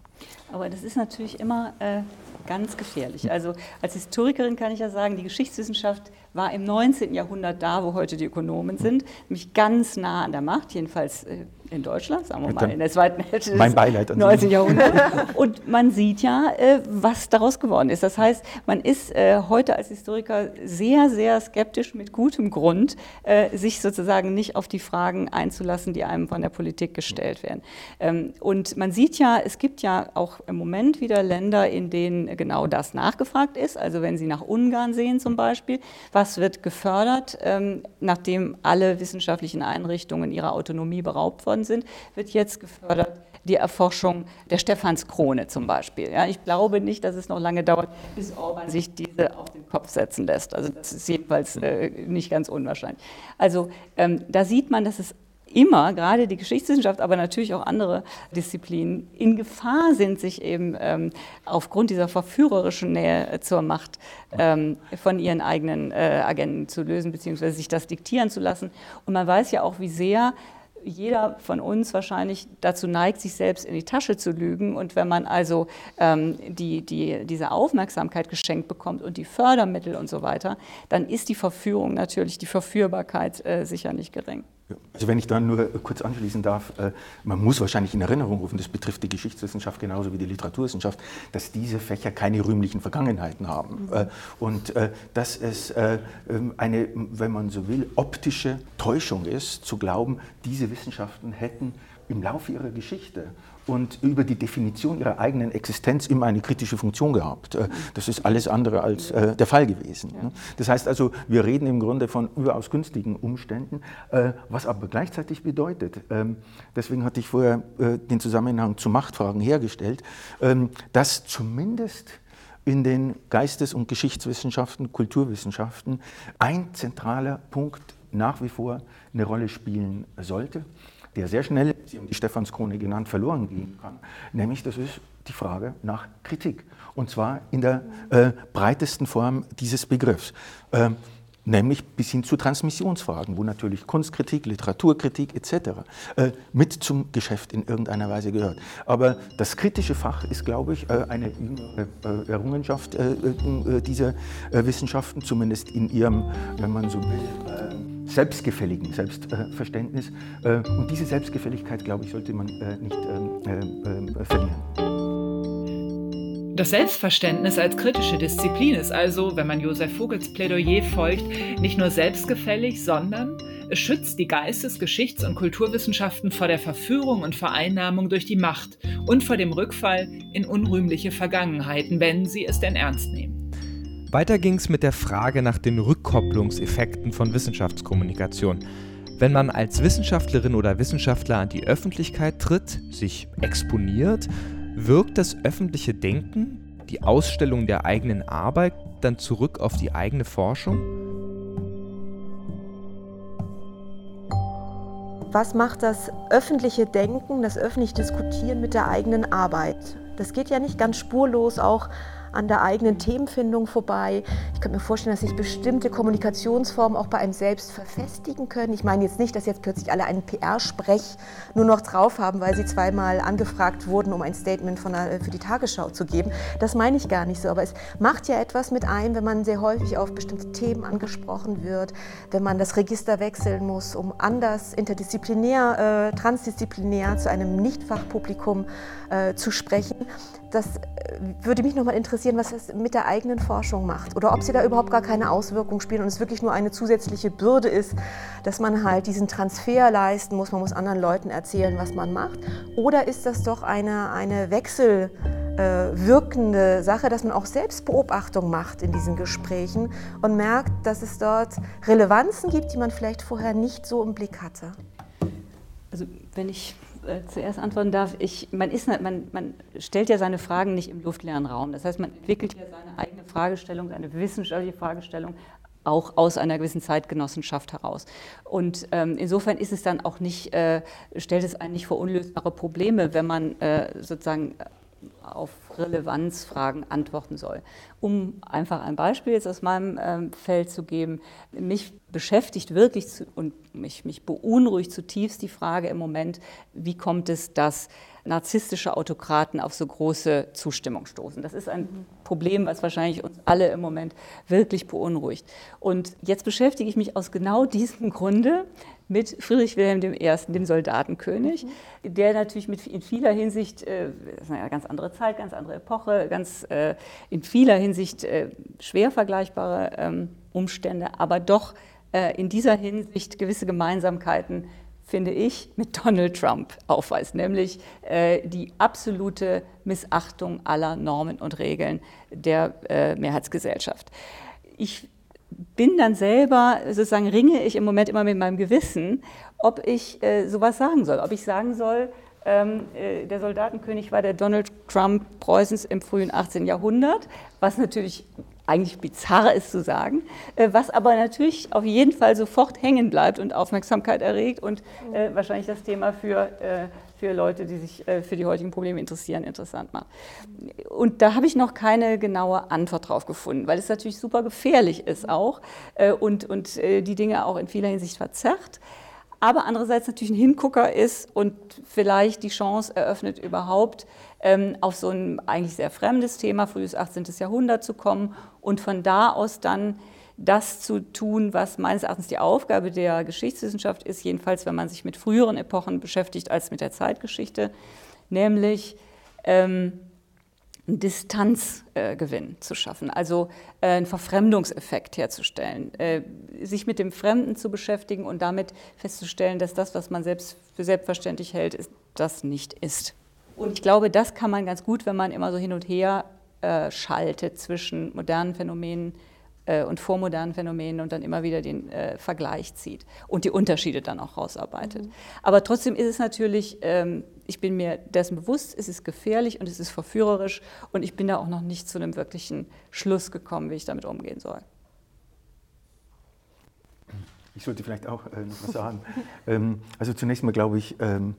Aber das ist natürlich immer äh, ganz gefährlich. Also als Historikerin kann ich ja sagen, die Geschichtswissenschaft war im 19. Jahrhundert da, wo heute die Ökonomen sind, nämlich ganz nah an der Macht, jedenfalls äh, in Deutschland, sagen wir mal, in der zweiten Hälfte des 19. Jahrhunderts. Und man sieht ja, äh, was daraus geworden ist. Das heißt, man ist äh, heute als Historiker sehr, sehr skeptisch mit gutem Grund, äh, sich sozusagen nicht auf die Fragen einzulassen, die einem von der Politik gestellt werden. Ähm, und man sieht ja, es gibt ja auch im Moment wieder Länder, in denen genau das nachgefragt ist. Also wenn Sie nach Ungarn sehen zum Beispiel, was wird gefördert, ähm, nachdem alle wissenschaftlichen Einrichtungen ihrer Autonomie beraubt worden sind, wird jetzt gefördert die Erforschung der Stephanskrone zum Beispiel. Ja, ich glaube nicht, dass es noch lange dauert, bis Orban sich diese auf den Kopf setzen lässt. Also das ist jedenfalls äh, nicht ganz unwahrscheinlich. Also ähm, da sieht man, dass es immer, gerade die Geschichtswissenschaft, aber natürlich auch andere Disziplinen, in Gefahr sind, sich eben ähm, aufgrund dieser verführerischen Nähe zur Macht ähm, von ihren eigenen äh, Agenten zu lösen, beziehungsweise sich das diktieren zu lassen. Und man weiß ja auch, wie sehr jeder von uns wahrscheinlich dazu neigt, sich selbst in die Tasche zu lügen. Und wenn man also ähm, die, die, diese Aufmerksamkeit geschenkt bekommt und die Fördermittel und so weiter, dann ist die Verführung natürlich, die Verführbarkeit äh, sicher nicht gering. Also wenn ich da nur kurz anschließen darf, äh, man muss wahrscheinlich in Erinnerung rufen, das betrifft die Geschichtswissenschaft genauso wie die Literaturwissenschaft, dass diese Fächer keine rühmlichen Vergangenheiten haben. Mhm. Und äh, dass es ähm, eine, wenn man so will, optische Täuschung ist, zu glauben, diese Wissenschaften hätten im Laufe ihrer Geschichte und über die Definition ihrer eigenen Existenz immer eine kritische Funktion gehabt. Äh, das ist alles andere als äh, der Fall gewesen. Ne? Das heißt also, wir reden im Grunde von überaus günstigen Umständen, äh, was aber gleichzeitig bedeutet, ähm, deswegen hatte ich vorher äh, den Zusammenhang zu Machtfragen hergestellt, ähm, dass zumindest in den Geistes- und Geschichtswissenschaften, Kulturwissenschaften ein zentraler Punkt nach wie vor eine Rolle spielen sollte der sehr schnell, Sie haben die Stephanskrone genannt, verloren gehen kann. Nämlich, das ist die Frage nach Kritik. Und zwar in der äh, breitesten Form dieses Begriffs. Ähm, nämlich bis hin zu Transmissionsfragen, wo natürlich Kunstkritik, Literaturkritik etc. Äh, mit zum Geschäft in irgendeiner Weise gehört. Aber das kritische Fach ist, glaube ich, äh, eine äh, Errungenschaft äh, äh, dieser Wissenschaften, zumindest in ihrem, wenn man so will, selbstgefälligen Selbstverständnis. Äh, und diese Selbstgefälligkeit, glaube ich, sollte man äh, nicht ähm, äh, verlieren. Das Selbstverständnis als kritische Disziplin ist also, wenn man Josef Vogels Plädoyer folgt, nicht nur selbstgefällig, sondern es schützt die Geistes-, Geschichts- und Kulturwissenschaften vor der Verführung und Vereinnahmung durch die Macht und vor dem Rückfall in unrühmliche Vergangenheiten, wenn sie es denn ernst nehmen. Weiter ging es mit der Frage nach den Rückkopplungseffekten von Wissenschaftskommunikation. Wenn man als Wissenschaftlerin oder Wissenschaftler an die Öffentlichkeit tritt, sich exponiert, wirkt das öffentliche Denken, die Ausstellung der eigenen Arbeit dann zurück auf die eigene Forschung? Was macht das öffentliche Denken, das öffentliche Diskutieren mit der eigenen Arbeit? Das geht ja nicht ganz spurlos auch an der eigenen Themenfindung vorbei. Ich könnte mir vorstellen, dass sich bestimmte Kommunikationsformen auch bei einem selbst verfestigen können. Ich meine jetzt nicht, dass jetzt plötzlich alle einen PR-Sprech nur noch drauf haben, weil sie zweimal angefragt wurden, um ein Statement der, für die Tagesschau zu geben. Das meine ich gar nicht so. Aber es macht ja etwas mit einem, wenn man sehr häufig auf bestimmte Themen angesprochen wird, wenn man das Register wechseln muss, um anders interdisziplinär, äh, transdisziplinär zu einem Nichtfachpublikum äh, zu sprechen. Das äh, würde mich nochmal interessieren, was das mit der eigenen Forschung macht oder ob sie da überhaupt gar keine Auswirkung spielen und es wirklich nur eine zusätzliche Bürde ist, dass man halt diesen Transfer leisten muss, man muss anderen Leuten erzählen, was man macht. Oder ist das doch eine, eine wechselwirkende äh, Sache, dass man auch Selbstbeobachtung macht in diesen Gesprächen und merkt, dass es dort Relevanzen gibt, die man vielleicht vorher nicht so im Blick hatte? Also wenn ich äh, zuerst antworten darf, ich, man, ist, man, man stellt ja seine Fragen nicht im luftleeren Raum. Das heißt, man entwickelt ja seine eigene Fragestellung, eine wissenschaftliche Fragestellung auch aus einer gewissen Zeitgenossenschaft heraus. Und ähm, insofern ist es dann auch nicht, äh, stellt es einen nicht vor unlösbare Probleme, wenn man äh, sozusagen auf Relevanzfragen antworten soll. Um einfach ein Beispiel jetzt aus meinem ähm, Feld zu geben, mich beschäftigt wirklich zu, und mich, mich beunruhigt zutiefst die Frage im Moment, wie kommt es, dass narzisstische Autokraten auf so große Zustimmung stoßen. Das ist ein Problem, was wahrscheinlich uns alle im Moment wirklich beunruhigt. Und jetzt beschäftige ich mich aus genau diesem Grunde mit Friedrich Wilhelm I., dem Soldatenkönig, der natürlich mit, in vieler Hinsicht, äh, das ist eine ganz andere Zeit, ganz andere Epoche, ganz äh, in vieler Hinsicht äh, schwer vergleichbare ähm, Umstände, aber doch äh, in dieser Hinsicht gewisse Gemeinsamkeiten, finde ich, mit Donald Trump aufweist, nämlich äh, die absolute Missachtung aller Normen und Regeln der äh, Mehrheitsgesellschaft. Ich bin dann selber, sozusagen ringe ich im Moment immer mit meinem Gewissen, ob ich äh, sowas sagen soll. Ob ich sagen soll, äh, der Soldatenkönig war der Donald Trump Preußens im frühen 18. Jahrhundert, was natürlich eigentlich bizarr ist zu sagen, äh, was aber natürlich auf jeden Fall sofort hängen bleibt und Aufmerksamkeit erregt und äh, wahrscheinlich das Thema für äh, für Leute, die sich äh, für die heutigen Probleme interessieren, interessant macht. Und da habe ich noch keine genaue Antwort drauf gefunden, weil es natürlich super gefährlich ist auch äh, und, und die Dinge auch in vieler Hinsicht verzerrt. Aber andererseits natürlich ein Hingucker ist und vielleicht die Chance eröffnet, überhaupt ähm, auf so ein eigentlich sehr fremdes Thema, frühes 18. Jahrhundert zu kommen und von da aus dann das zu tun, was meines Erachtens die Aufgabe der Geschichtswissenschaft ist, jedenfalls wenn man sich mit früheren Epochen beschäftigt als mit der Zeitgeschichte, nämlich ähm, einen Distanzgewinn äh, zu schaffen, also äh, einen Verfremdungseffekt herzustellen, äh, sich mit dem Fremden zu beschäftigen und damit festzustellen, dass das, was man selbst für selbstverständlich hält, ist, das nicht ist. Und ich glaube, das kann man ganz gut, wenn man immer so hin und her äh, schaltet zwischen modernen Phänomenen, äh, und vormodernen Phänomenen und dann immer wieder den äh, Vergleich zieht und die Unterschiede dann auch rausarbeitet. Mhm. Aber trotzdem ist es natürlich, ähm, ich bin mir dessen bewusst, es ist gefährlich und es ist verführerisch und ich bin da auch noch nicht zu einem wirklichen Schluss gekommen, wie ich damit umgehen soll. Ich sollte vielleicht auch äh, noch was sagen. ähm, also zunächst mal glaube ich, ähm,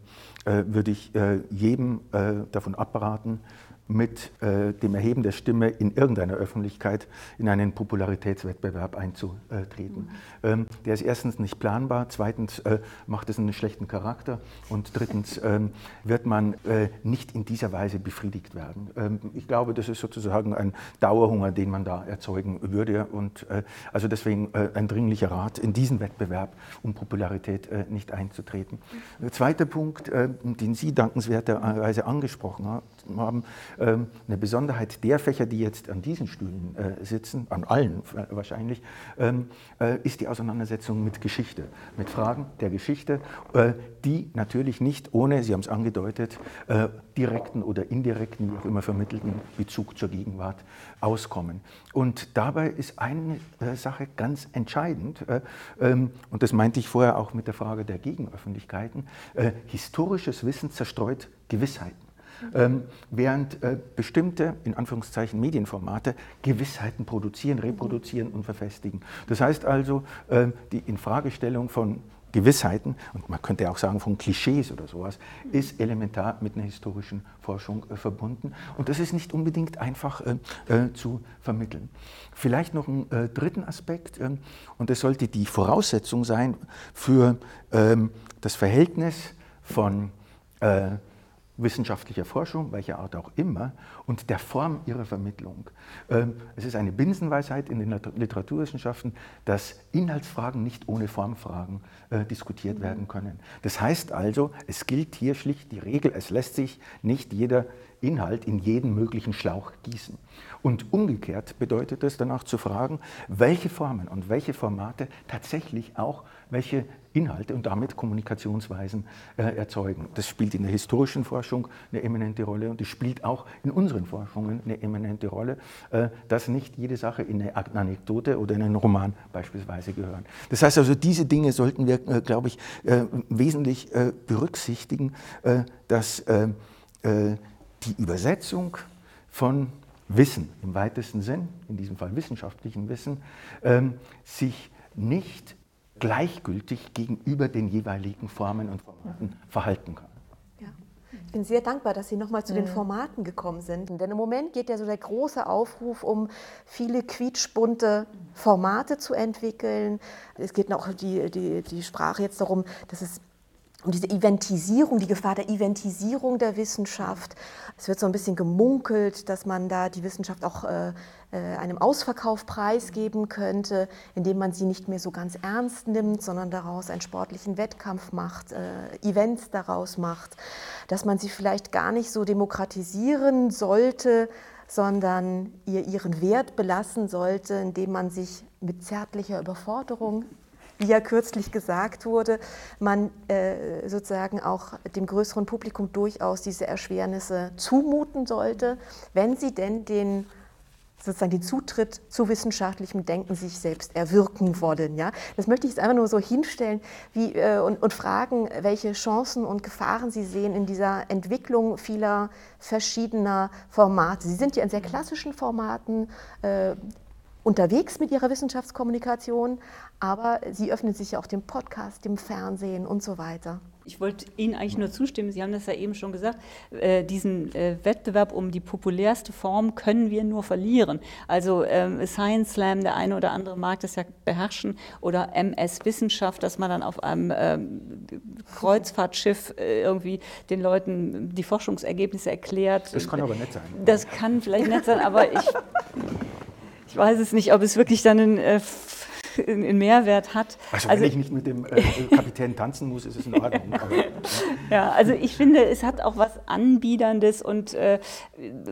äh, würde ich äh, jedem äh, davon abraten, mit äh, dem Erheben der Stimme in irgendeiner Öffentlichkeit in einen Popularitätswettbewerb einzutreten. Mhm. Ähm, der ist erstens nicht planbar, zweitens äh, macht es einen schlechten Charakter und drittens ähm, wird man äh, nicht in dieser Weise befriedigt werden. Ähm, ich glaube, das ist sozusagen ein Dauerhunger, den man da erzeugen würde und äh, also deswegen äh, ein dringlicher Rat, in diesen Wettbewerb um Popularität äh, nicht einzutreten. Mhm. Zweiter Punkt, den Sie dankenswerterweise angesprochen haben, ähm, eine Besonderheit der Fächer, die jetzt an diesen Stühlen äh, sitzen, an allen wahrscheinlich, ähm, äh, ist die Auseinandersetzung mit Geschichte, mit Fragen der Geschichte, äh, die natürlich nicht ohne, Sie haben es angedeutet, direkten oder indirekten, wie auch immer vermittelten Bezug zur Gegenwart auskommen. Und dabei ist eine Sache ganz entscheidend, ähm, und das meinte ich vorher auch mit der Frage der Gegenöffentlichkeiten, historisches Wissen zerstreut Gewissheiten. Ähm, während äh, bestimmte, in Anführungszeichen, Medienformate Gewissheiten produzieren, reproduzieren und verfestigen. Das heißt also, äh, die Infragestellung von Gewissheiten, und man könnte auch sagen von Klischees oder sowas, ist elementar mit einer historischen Forschung äh, verbunden. Und das ist nicht unbedingt einfach äh, äh, zu vermitteln. Vielleicht noch einen äh, dritten Aspekt, ähm, und das sollte die Voraussetzung sein für ähm, das Verhältnis von äh, wissenschaftlicher Forschung, welcher Art auch immer, und der Form ihrer Vermittlung. Ähm, es ist eine Binsenweisheit in den Literaturwissenschaften, dass Inhaltsfragen nicht ohne Formfragen äh, diskutiert werden können. Das heißt also, es gilt hier schlicht die Regel, es lässt sich nicht jeder Inhalt in jeden möglichen Schlauch gießen. Und umgekehrt bedeutet es danach zu fragen, welche Formen und welche Formate tatsächlich auch welche Inhalte und damit Kommunikationsweisen äh, erzeugen. Das spielt in der historischen Forschung eine eminente Rolle und es spielt auch in unseren Forschungen eine eminente Rolle, äh, dass nicht jede Sache in eine Anekdote oder in einen Roman beispielsweise gehören. Das heißt also, diese Dinge sollten wir, äh, glaube ich, äh, wesentlich äh, berücksichtigen, äh, dass die Übersetzung von Wissen im weitesten Sinn, in diesem Fall wissenschaftlichen Wissen, ähm, sich nicht gleichgültig gegenüber den jeweiligen Formen und Formaten verhalten kann. Ja. Ich bin sehr dankbar, dass Sie nochmal zu den mhm. Formaten gekommen sind. Denn im Moment geht ja so der große Aufruf um viele quietschbunte Formate zu entwickeln. Es geht auch die, die, die Sprache jetzt darum, dass es um diese Eventisierung, die Gefahr der Eventisierung der Wissenschaft. Es wird so ein bisschen gemunkelt, dass man da die Wissenschaft auch äh, äh, einem Ausverkauf preisgeben könnte, indem man sie nicht mehr so ganz ernst nimmt, sondern daraus einen sportlichen Wettkampf macht, äh, Events daraus macht, dass man sie vielleicht gar nicht so demokratisieren sollte, sondern ihr ihren Wert belassen sollte, indem man sich mit zärtlicher Überforderung wie ja kürzlich gesagt wurde, man äh, sozusagen auch dem größeren Publikum durchaus diese Erschwernisse zumuten sollte, wenn sie denn den sozusagen den Zutritt zu wissenschaftlichem Denken sich selbst erwirken wollen. Ja? Das möchte ich jetzt einfach nur so hinstellen wie, äh, und, und, fragen, welche Chancen und Gefahren Sie sehen in dieser Entwicklung vieler verschiedener Formate. Sie sind ja in sehr klassischen Formaten äh, unterwegs mit ihrer Wissenschaftskommunikation, aber sie öffnen sich ja auch dem Podcast, dem Fernsehen und so weiter. Ich wollte Ihnen eigentlich nur zustimmen, Sie haben das ja eben schon gesagt, äh, diesen äh, Wettbewerb um die populärste Form können wir nur verlieren. Also ähm, Science Slam, der eine oder andere mag das ja beherrschen, oder MS Wissenschaft, dass man dann auf einem ähm, Kreuzfahrtschiff äh, irgendwie den Leuten die Forschungsergebnisse erklärt. Das kann aber nett sein. Das kann vielleicht nett sein, aber ich ich weiß es nicht, ob es wirklich dann einen, äh, einen Mehrwert hat. Also, also wenn ich nicht mit dem äh, Kapitän tanzen muss, ist es in Ordnung. Aber, ja, also ich finde, es hat auch was Anbiederndes und äh,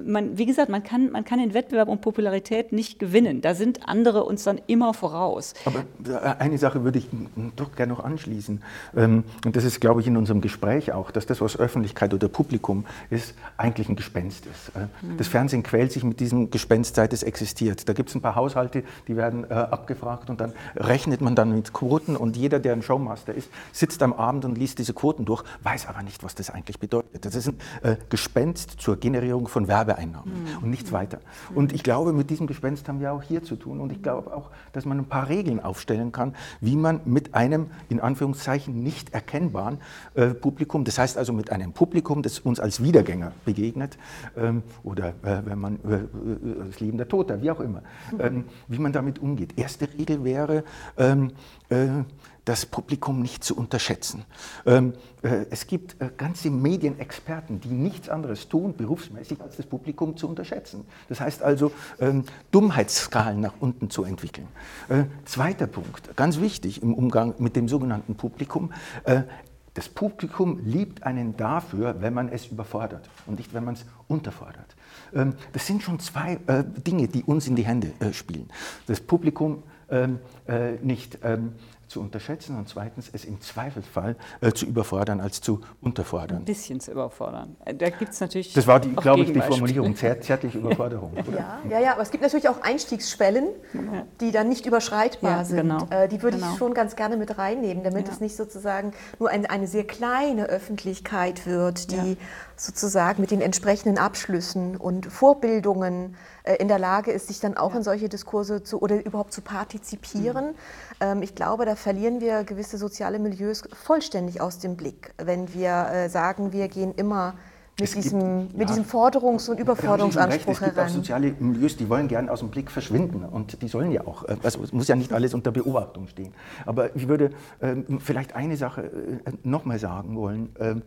man, wie gesagt, man kann, man kann den Wettbewerb um Popularität nicht gewinnen. Da sind andere uns dann immer voraus. Aber äh, eine Sache würde ich doch gerne noch anschließen. Ähm, und das ist, glaube ich, in unserem Gespräch auch, dass das, was Öffentlichkeit oder Publikum ist, eigentlich ein Gespenst ist. Äh, mhm. Das Fernsehen quält sich mit diesem Gespenst, seit es existiert. Da gibt es ein paar Haushalte, die werden äh, abgefragt und dann rechnet man dann mit Quoten und jeder, der ein Showmaster ist, sitzt am Abend und liest diese Quoten durch, weiß aber nicht, was das eigentlich bedeutet. Das ist ein äh, Gespenst zur Generierung von Werbeeinnahmen mhm. und nichts weiter. Und ich glaube, mit diesem Gespenst haben wir auch hier zu tun und ich glaube auch, dass man ein paar Regeln aufstellen kann, wie man mit einem in Anführungszeichen nicht erkennbaren äh, Publikum, das heißt also mit einem Publikum, das uns als Wiedergänger begegnet ähm, oder äh, wenn man äh, äh, das Leben der Toter, wie auch immer, mhm. ähm, wie man damit umgeht. Erste Regel wäre, wäre, ähm, äh, das Publikum nicht zu unterschätzen. Ähm, äh, es gibt äh, ganze Medienexperten, die nichts anderes tun, berufsmäßig, als das Publikum zu unterschätzen. Das heißt also, ähm, Dummheitsskalen nach unten zu entwickeln. Zweiter Punkt, ganz wichtig im Umgang mit dem sogenannten Publikum, Das Publikum liebt einen dafür, wenn man es überfordert und nicht, wenn man es unterfordert. Das sind schon zwei Dinge, die uns in die Hände spielen. Das Publikum nicht ähm, zu unterschätzen und zweitens es im Zweifelsfall äh, zu überfordern als zu unterfordern. Ein bisschen zu überfordern. Äh, da gibt es natürlich. Das war, glaube ich, die Formulierung, zärtliche Überforderung. Ja, ja, ja, aber es gibt natürlich auch Einstiegsschwellen, die dann nicht überschreitbar ja, sind. Genau. Äh, die würde genau. ich schon ganz gerne mit reinnehmen, damit ja. es nicht sozusagen nur ein, eine sehr kleine Öffentlichkeit wird, die ja. sozusagen mit den entsprechenden Abschlüssen und Vorbildungen äh, in der Lage ist, sich dann auch ja. in solche Diskurse zu oder überhaupt zu partizipieren. Mhm. Ähm, ich glaube, da verlieren wir gewisse soziale Milieus vollständig aus dem Blick, wenn wir äh, sagen, wir gehen immer mit, diesem, gibt, mit diesem Forderungs- und Überforderungsanspruch recht, es gibt heran. Auch soziale Milieus, die wollen gern aus dem Blick verschwinden und die sollen ja auch. Äh, also es muss ja nicht alles unter Beobachtung stehen. Aber ich würde ähm, vielleicht eine Sache äh, nochmal sagen wollen. Ähm,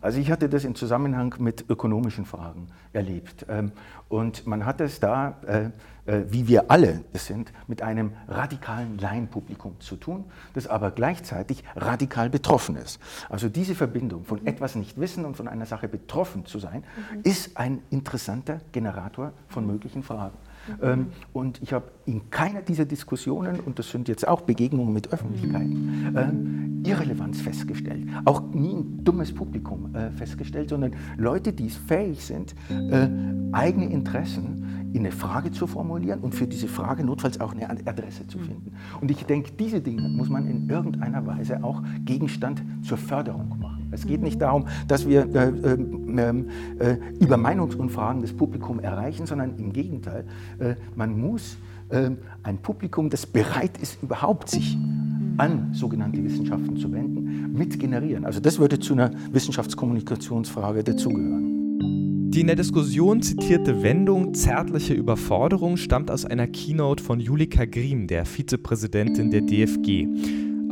also ich hatte das im Zusammenhang mit ökonomischen Fragen erlebt. Ähm, und man hat es da, äh, äh, wie wir alle es sind, mit einem radikalen Laienpublikum zu tun, das aber gleichzeitig radikal betroffen ist. Also diese Verbindung von mhm. etwas nicht wissen und von einer Sache betroffen zu sein, mhm. ist ein interessanter Generator von möglichen Fragen. Mhm. Und ich habe in keiner dieser Diskussionen, und das sind jetzt auch Begegnungen mit Öffentlichkeit, äh, Irrelevanz festgestellt. Auch nie ein dummes Publikum äh, festgestellt, sondern Leute, die es fähig sind, äh, eigene Interessen in eine Frage zu formulieren und für diese Frage notfalls auch eine Adresse zu finden. Und ich denke, diese Dinge muss man in irgendeiner Weise auch Gegenstand zur Förderung machen. Es geht nicht darum, dass wir äh, äh, äh, über Meinungsunfragen das Publikum erreichen, sondern im Gegenteil, äh, man muss äh, ein Publikum, das bereit ist, überhaupt sich an sogenannte Wissenschaften zu wenden, mit generieren. Also das würde zu einer Wissenschaftskommunikationsfrage dazugehören. Die in der Diskussion zitierte Wendung zärtliche Überforderung stammt aus einer Keynote von Julika Griem, der Vizepräsidentin der DFG.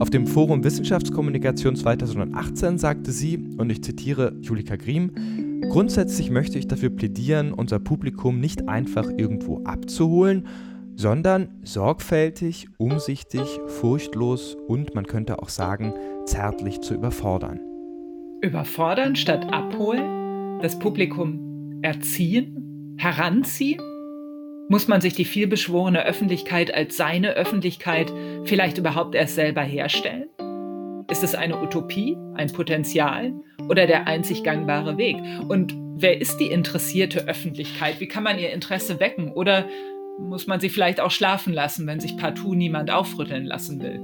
Auf dem Forum Wissenschaftskommunikation 2018 sagte sie, und ich zitiere Julika Griem, Grundsätzlich möchte ich dafür plädieren, unser Publikum nicht einfach irgendwo abzuholen, sondern sorgfältig, umsichtig, furchtlos und man könnte auch sagen, zärtlich zu überfordern. Überfordern statt abholen? Das Publikum erziehen? Heranziehen? Muss man sich die vielbeschworene Öffentlichkeit als seine Öffentlichkeit vielleicht überhaupt erst selber herstellen? Ist es eine Utopie, ein Potenzial oder der einzig gangbare Weg? Und wer ist die interessierte Öffentlichkeit? Wie kann man ihr Interesse wecken? Oder muss man sie vielleicht auch schlafen lassen, wenn sich partout niemand aufrütteln lassen will?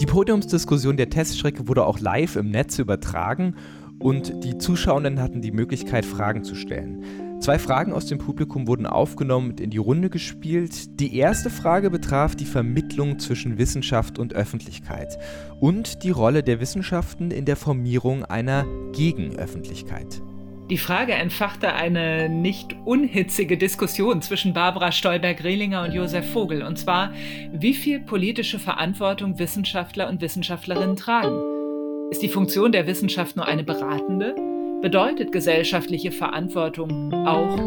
Die Podiumsdiskussion der Teststrecke wurde auch live im Netz übertragen und die Zuschauenden hatten die Möglichkeit, Fragen zu stellen. Zwei Fragen aus dem Publikum wurden aufgenommen und in die Runde gespielt. Die erste Frage betraf die Vermittlung zwischen Wissenschaft und Öffentlichkeit und die Rolle der Wissenschaften in der Formierung einer Gegenöffentlichkeit. Die Frage entfachte eine nicht unhitzige Diskussion zwischen Barbara Stolberg-Rehlinger und Josef Vogel, und zwar, wie viel politische Verantwortung Wissenschaftler und Wissenschaftlerinnen tragen. Ist die Funktion der Wissenschaft nur eine beratende bedeutet gesellschaftliche Verantwortung auch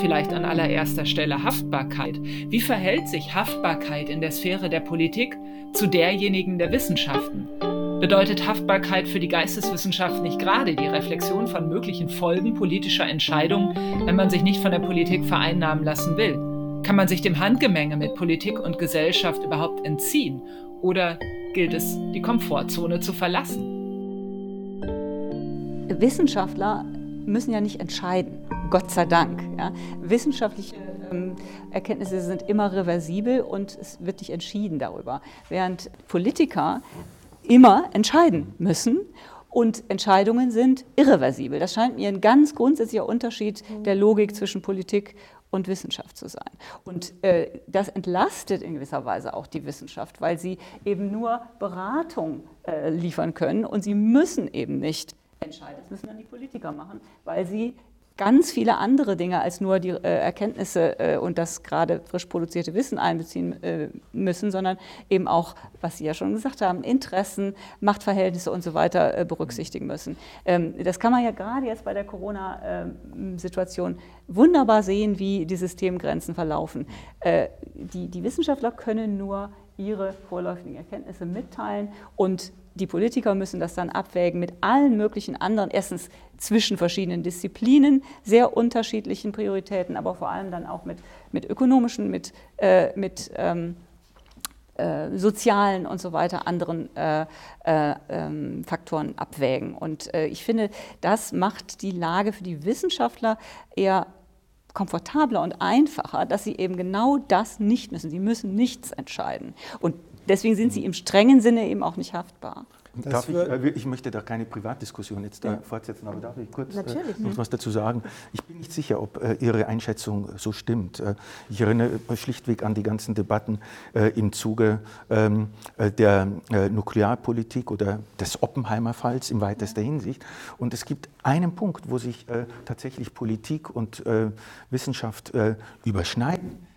vielleicht an allererster Stelle Haftbarkeit. Wie verhält sich Haftbarkeit in der Sphäre der Politik zu derjenigen der Wissenschaften? Bedeutet Haftbarkeit für die Geisteswissenschaft nicht gerade die Reflexion von möglichen Folgen politischer Entscheidungen, wenn man sich nicht von der Politik vereinnahmen lassen will? Kann man sich dem Handgemenge mit Politik und Gesellschaft überhaupt entziehen? Oder gilt es, die Komfortzone zu verlassen? Wissenschaftler müssen ja nicht entscheiden, Gott sei Dank. Ja. Wissenschaftliche ähm, Erkenntnisse sind immer reversibel und es wird nicht entschieden darüber. Während Politiker immer entscheiden müssen und Entscheidungen sind irreversibel. Das scheint mir ein ganz grundsätzlicher Unterschied der Logik zwischen Politik und Wissenschaft zu sein. Und äh, das entlastet in gewisser Weise auch die Wissenschaft, weil sie eben nur Beratung äh, liefern können und sie müssen eben nicht entscheidet. Das müssen dann die Politiker machen, weil sie ganz viele andere Dinge als nur die äh, Erkenntnisse äh, und das gerade frisch produzierte Wissen einbeziehen äh, müssen, sondern eben auch, was Sie ja schon gesagt haben, Interessen, Machtverhältnisse und so weiter äh, berücksichtigen müssen. Ähm, das kann man ja gerade jetzt bei der Corona-Situation wunderbar sehen, wie die Systemgrenzen verlaufen. Äh, die, die Wissenschaftler können nur ihre vorläufigen Erkenntnisse mitteilen und die Politiker müssen das dann abwägen mit allen möglichen anderen, erstens zwischen verschiedenen Disziplinen, sehr unterschiedlichen Prioritäten, aber vor allem dann auch mit, mit ökonomischen, mit, äh, mit ähm, äh, sozialen und so weiter anderen äh, äh, ähm, Faktoren abwägen. Und äh, ich finde, das macht die Lage für die Wissenschaftler eher komfortabler und einfacher, dass sie eben genau das nicht müssen. Sie müssen nichts entscheiden. Und deswegen sind sie im strengen Sinne eben auch nicht haftbar. Darf ich, äh, ich möchte da keine Privatdiskussion jetzt ja. fortsetzen, aber darf ich kurz äh, noch was dazu sagen? Ich bin nicht sicher, ob äh, Ihre Einschätzung so stimmt. Äh, ich erinnere schlichtweg an die ganzen Debatten äh, im Zuge ähm, äh, der Nuklearpolitik oder des Oppenheimer-Falls in weitester Hinsicht. Und es gibt einen Punkt, wo sich tatsächlich Politik und Wissenschaft überschneiden äh,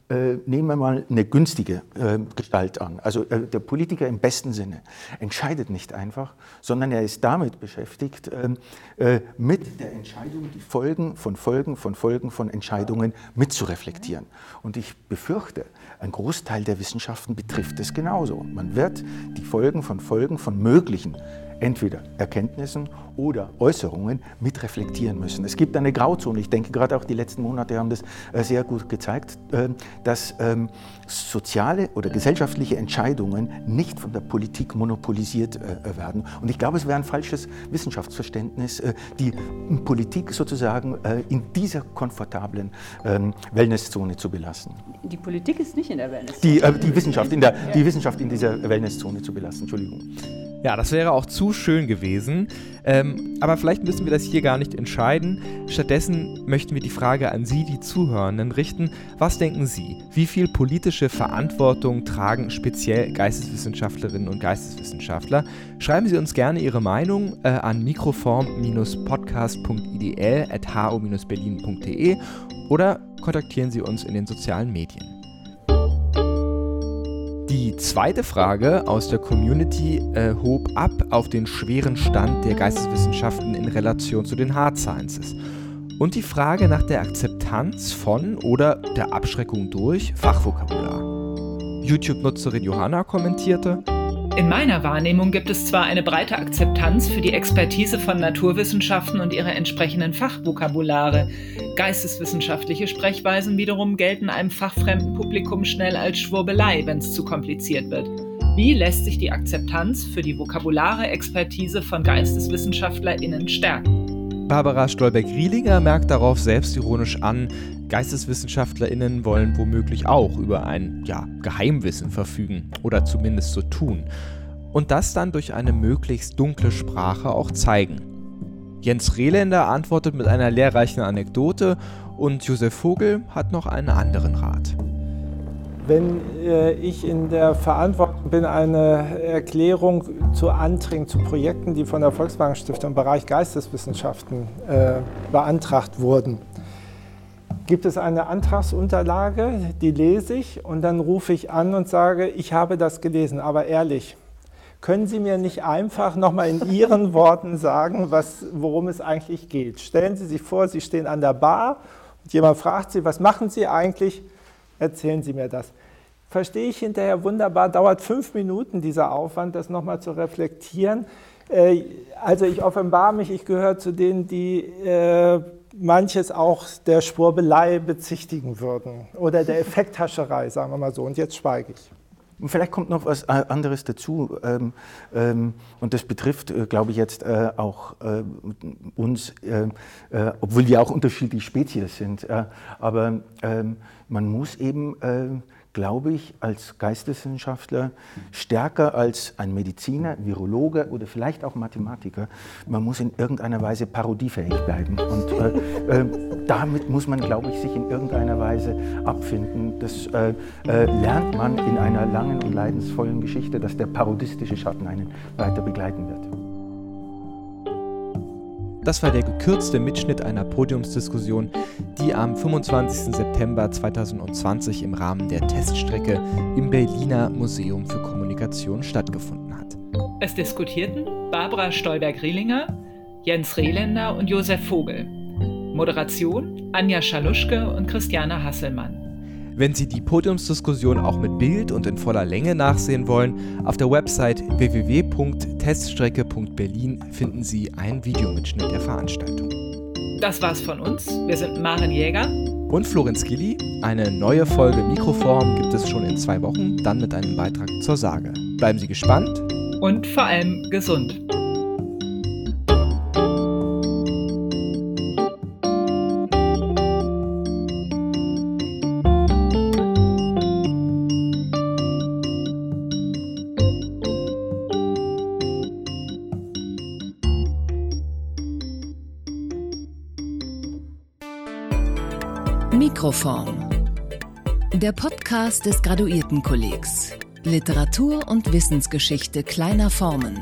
nehmen wir mal eine günstige äh, Gestalt an. Also äh, der Politiker im besten Sinne entscheidet nicht einfach, sondern er ist damit beschäftigt, ähm, äh, mit der Entscheidung die Folgen von Folgen von Folgen von Entscheidungen mitzureflektieren. Und ich befürchte, ein Großteil der Wissenschaften betrifft es genauso. Man wird die Folgen von Folgen von möglichen entweder Erkenntnissen oder Äußerungen mitreflektieren müssen. Es gibt eine Grauzone. Ich denke, gerade auch die letzten Monate haben das äh, sehr gut gezeigt, äh, dass ähm, soziale oder gesellschaftliche Entscheidungen nicht von der Politik monopolisiert äh, werden. Und ich glaube, es wäre ein falsches Wissenschaftsverständnis, die Politik sozusagen in dieser komfortablen ähm, Wellnesszone zu belassen. Die Politik ist nicht in der Wellnesszone. Die, die, Wissenschaft, in der, die Wissenschaft in dieser Wellnesszone zu belassen. Entschuldigung. Ja, das wäre auch zu schön gewesen. Ähm, aber vielleicht müssen wir das hier gar nicht entscheiden. Stattdessen möchten wir die Frage an Sie, die Zuhörenden, richten. Was denken Sie? Wie viel politische Verantwortung tragen speziell Geisteswissenschaftlerinnen und Geisteswissenschaftler? Schreiben Sie uns gerne Ihre Meinung äh, an mikroform-podcast.idl.hu-berlin.de oder kontaktieren Sie uns in den sozialen Medien. Die zweite Frage aus der Community äh, hob ab auf den schweren Stand der Geisteswissenschaften in Relation zu den Hard Sciences und die Frage nach der Akzeptanz von oder der Abschreckung durch Fachvokabular. YouTube-Nutzerin Johanna kommentierte, in meiner Wahrnehmung gibt es zwar eine breite Akzeptanz für die Expertise von Naturwissenschaften und ihre entsprechenden Fachvokabulare. Geisteswissenschaftliche Sprechweisen wiederum gelten einem fachfremden Publikum schnell als Schwurbelei, wenn es zu kompliziert wird. Wie lässt sich die Akzeptanz für die vokabulare Expertise von GeisteswissenschaftlerInnen stärken? Barbara Stolberg-Rielinger merkt darauf selbstironisch an, GeisteswissenschaftlerInnen wollen womöglich auch über ein ja, Geheimwissen verfügen oder zumindest so tun. Und das dann durch eine möglichst dunkle Sprache auch zeigen. Jens Rehländer antwortet mit einer lehrreichen Anekdote und Josef Vogel hat noch einen anderen Rat. Wenn äh, ich in der Verantwortung bin, eine Erklärung zu Anträgen, zu Projekten, die von der Volkswagen Stiftung im Bereich Geisteswissenschaften äh, beantragt wurden, gibt es eine Antragsunterlage, die lese ich und dann rufe ich an und sage, ich habe das gelesen, aber ehrlich, können Sie mir nicht einfach nochmal in Ihren Worten sagen, was, worum es eigentlich geht? Stellen Sie sich vor, Sie stehen an der Bar und jemand fragt Sie, was machen Sie eigentlich? Erzählen Sie mir das. Verstehe ich hinterher wunderbar, dauert fünf Minuten dieser Aufwand, das nochmal zu reflektieren. Äh, also ich offenbare mich, ich gehöre zu denen, die äh, manches auch der Schwurbelei bezichtigen würden oder der Effekthascherei, sagen wir mal so. Und jetzt schweige ich. Und vielleicht kommt noch was äh, anderes dazu. Ähm, ähm, und das betrifft, äh, glaube ich, jetzt äh, auch äh, uns, äh, äh, obwohl wir auch unterschiedliche Spezies sind. aber ähm, man muss eben glaube ich, als Geisteswissenschaftler stärker als ein Mediziner, Virologe oder vielleicht auch Mathematiker. Man muss in irgendeiner Weise parodiefähig bleiben. Und äh, äh, damit muss man, glaube ich, sich in irgendeiner Weise abfinden. Das äh, äh lernt man in einer langen und leidensvollen Geschichte, dass der parodistische Schatten einen weiter begleiten wird. Das war der gekürzte Mitschnitt einer Podiumsdiskussion, die am 25. September 2020 im Rahmen der Teststrecke im Berliner Museum für Kommunikation stattgefunden hat. Es diskutierten Barbara Stolberg-Rielinger, Jens Rehländer und Josef Vogel. Moderation Anja Schaluschke und Christiane Hasselmann. Wenn Sie die Podiumsdiskussion auch mit Bild und in voller Länge nachsehen wollen, auf der Website www.teststrecke.berlin finden Sie einen Videomitschnitt der Veranstaltung. Das war's von uns. Wir sind Maren Jäger und Florenz Gilli. Eine neue Folge Mikroform gibt es schon in zwei Wochen, dann mit einem Beitrag zur Sage. Bleiben Sie gespannt und vor allem gesund. Mikroform. Der Podcast des Graduiertenkollegs. Literatur und Wissensgeschichte kleiner Formen.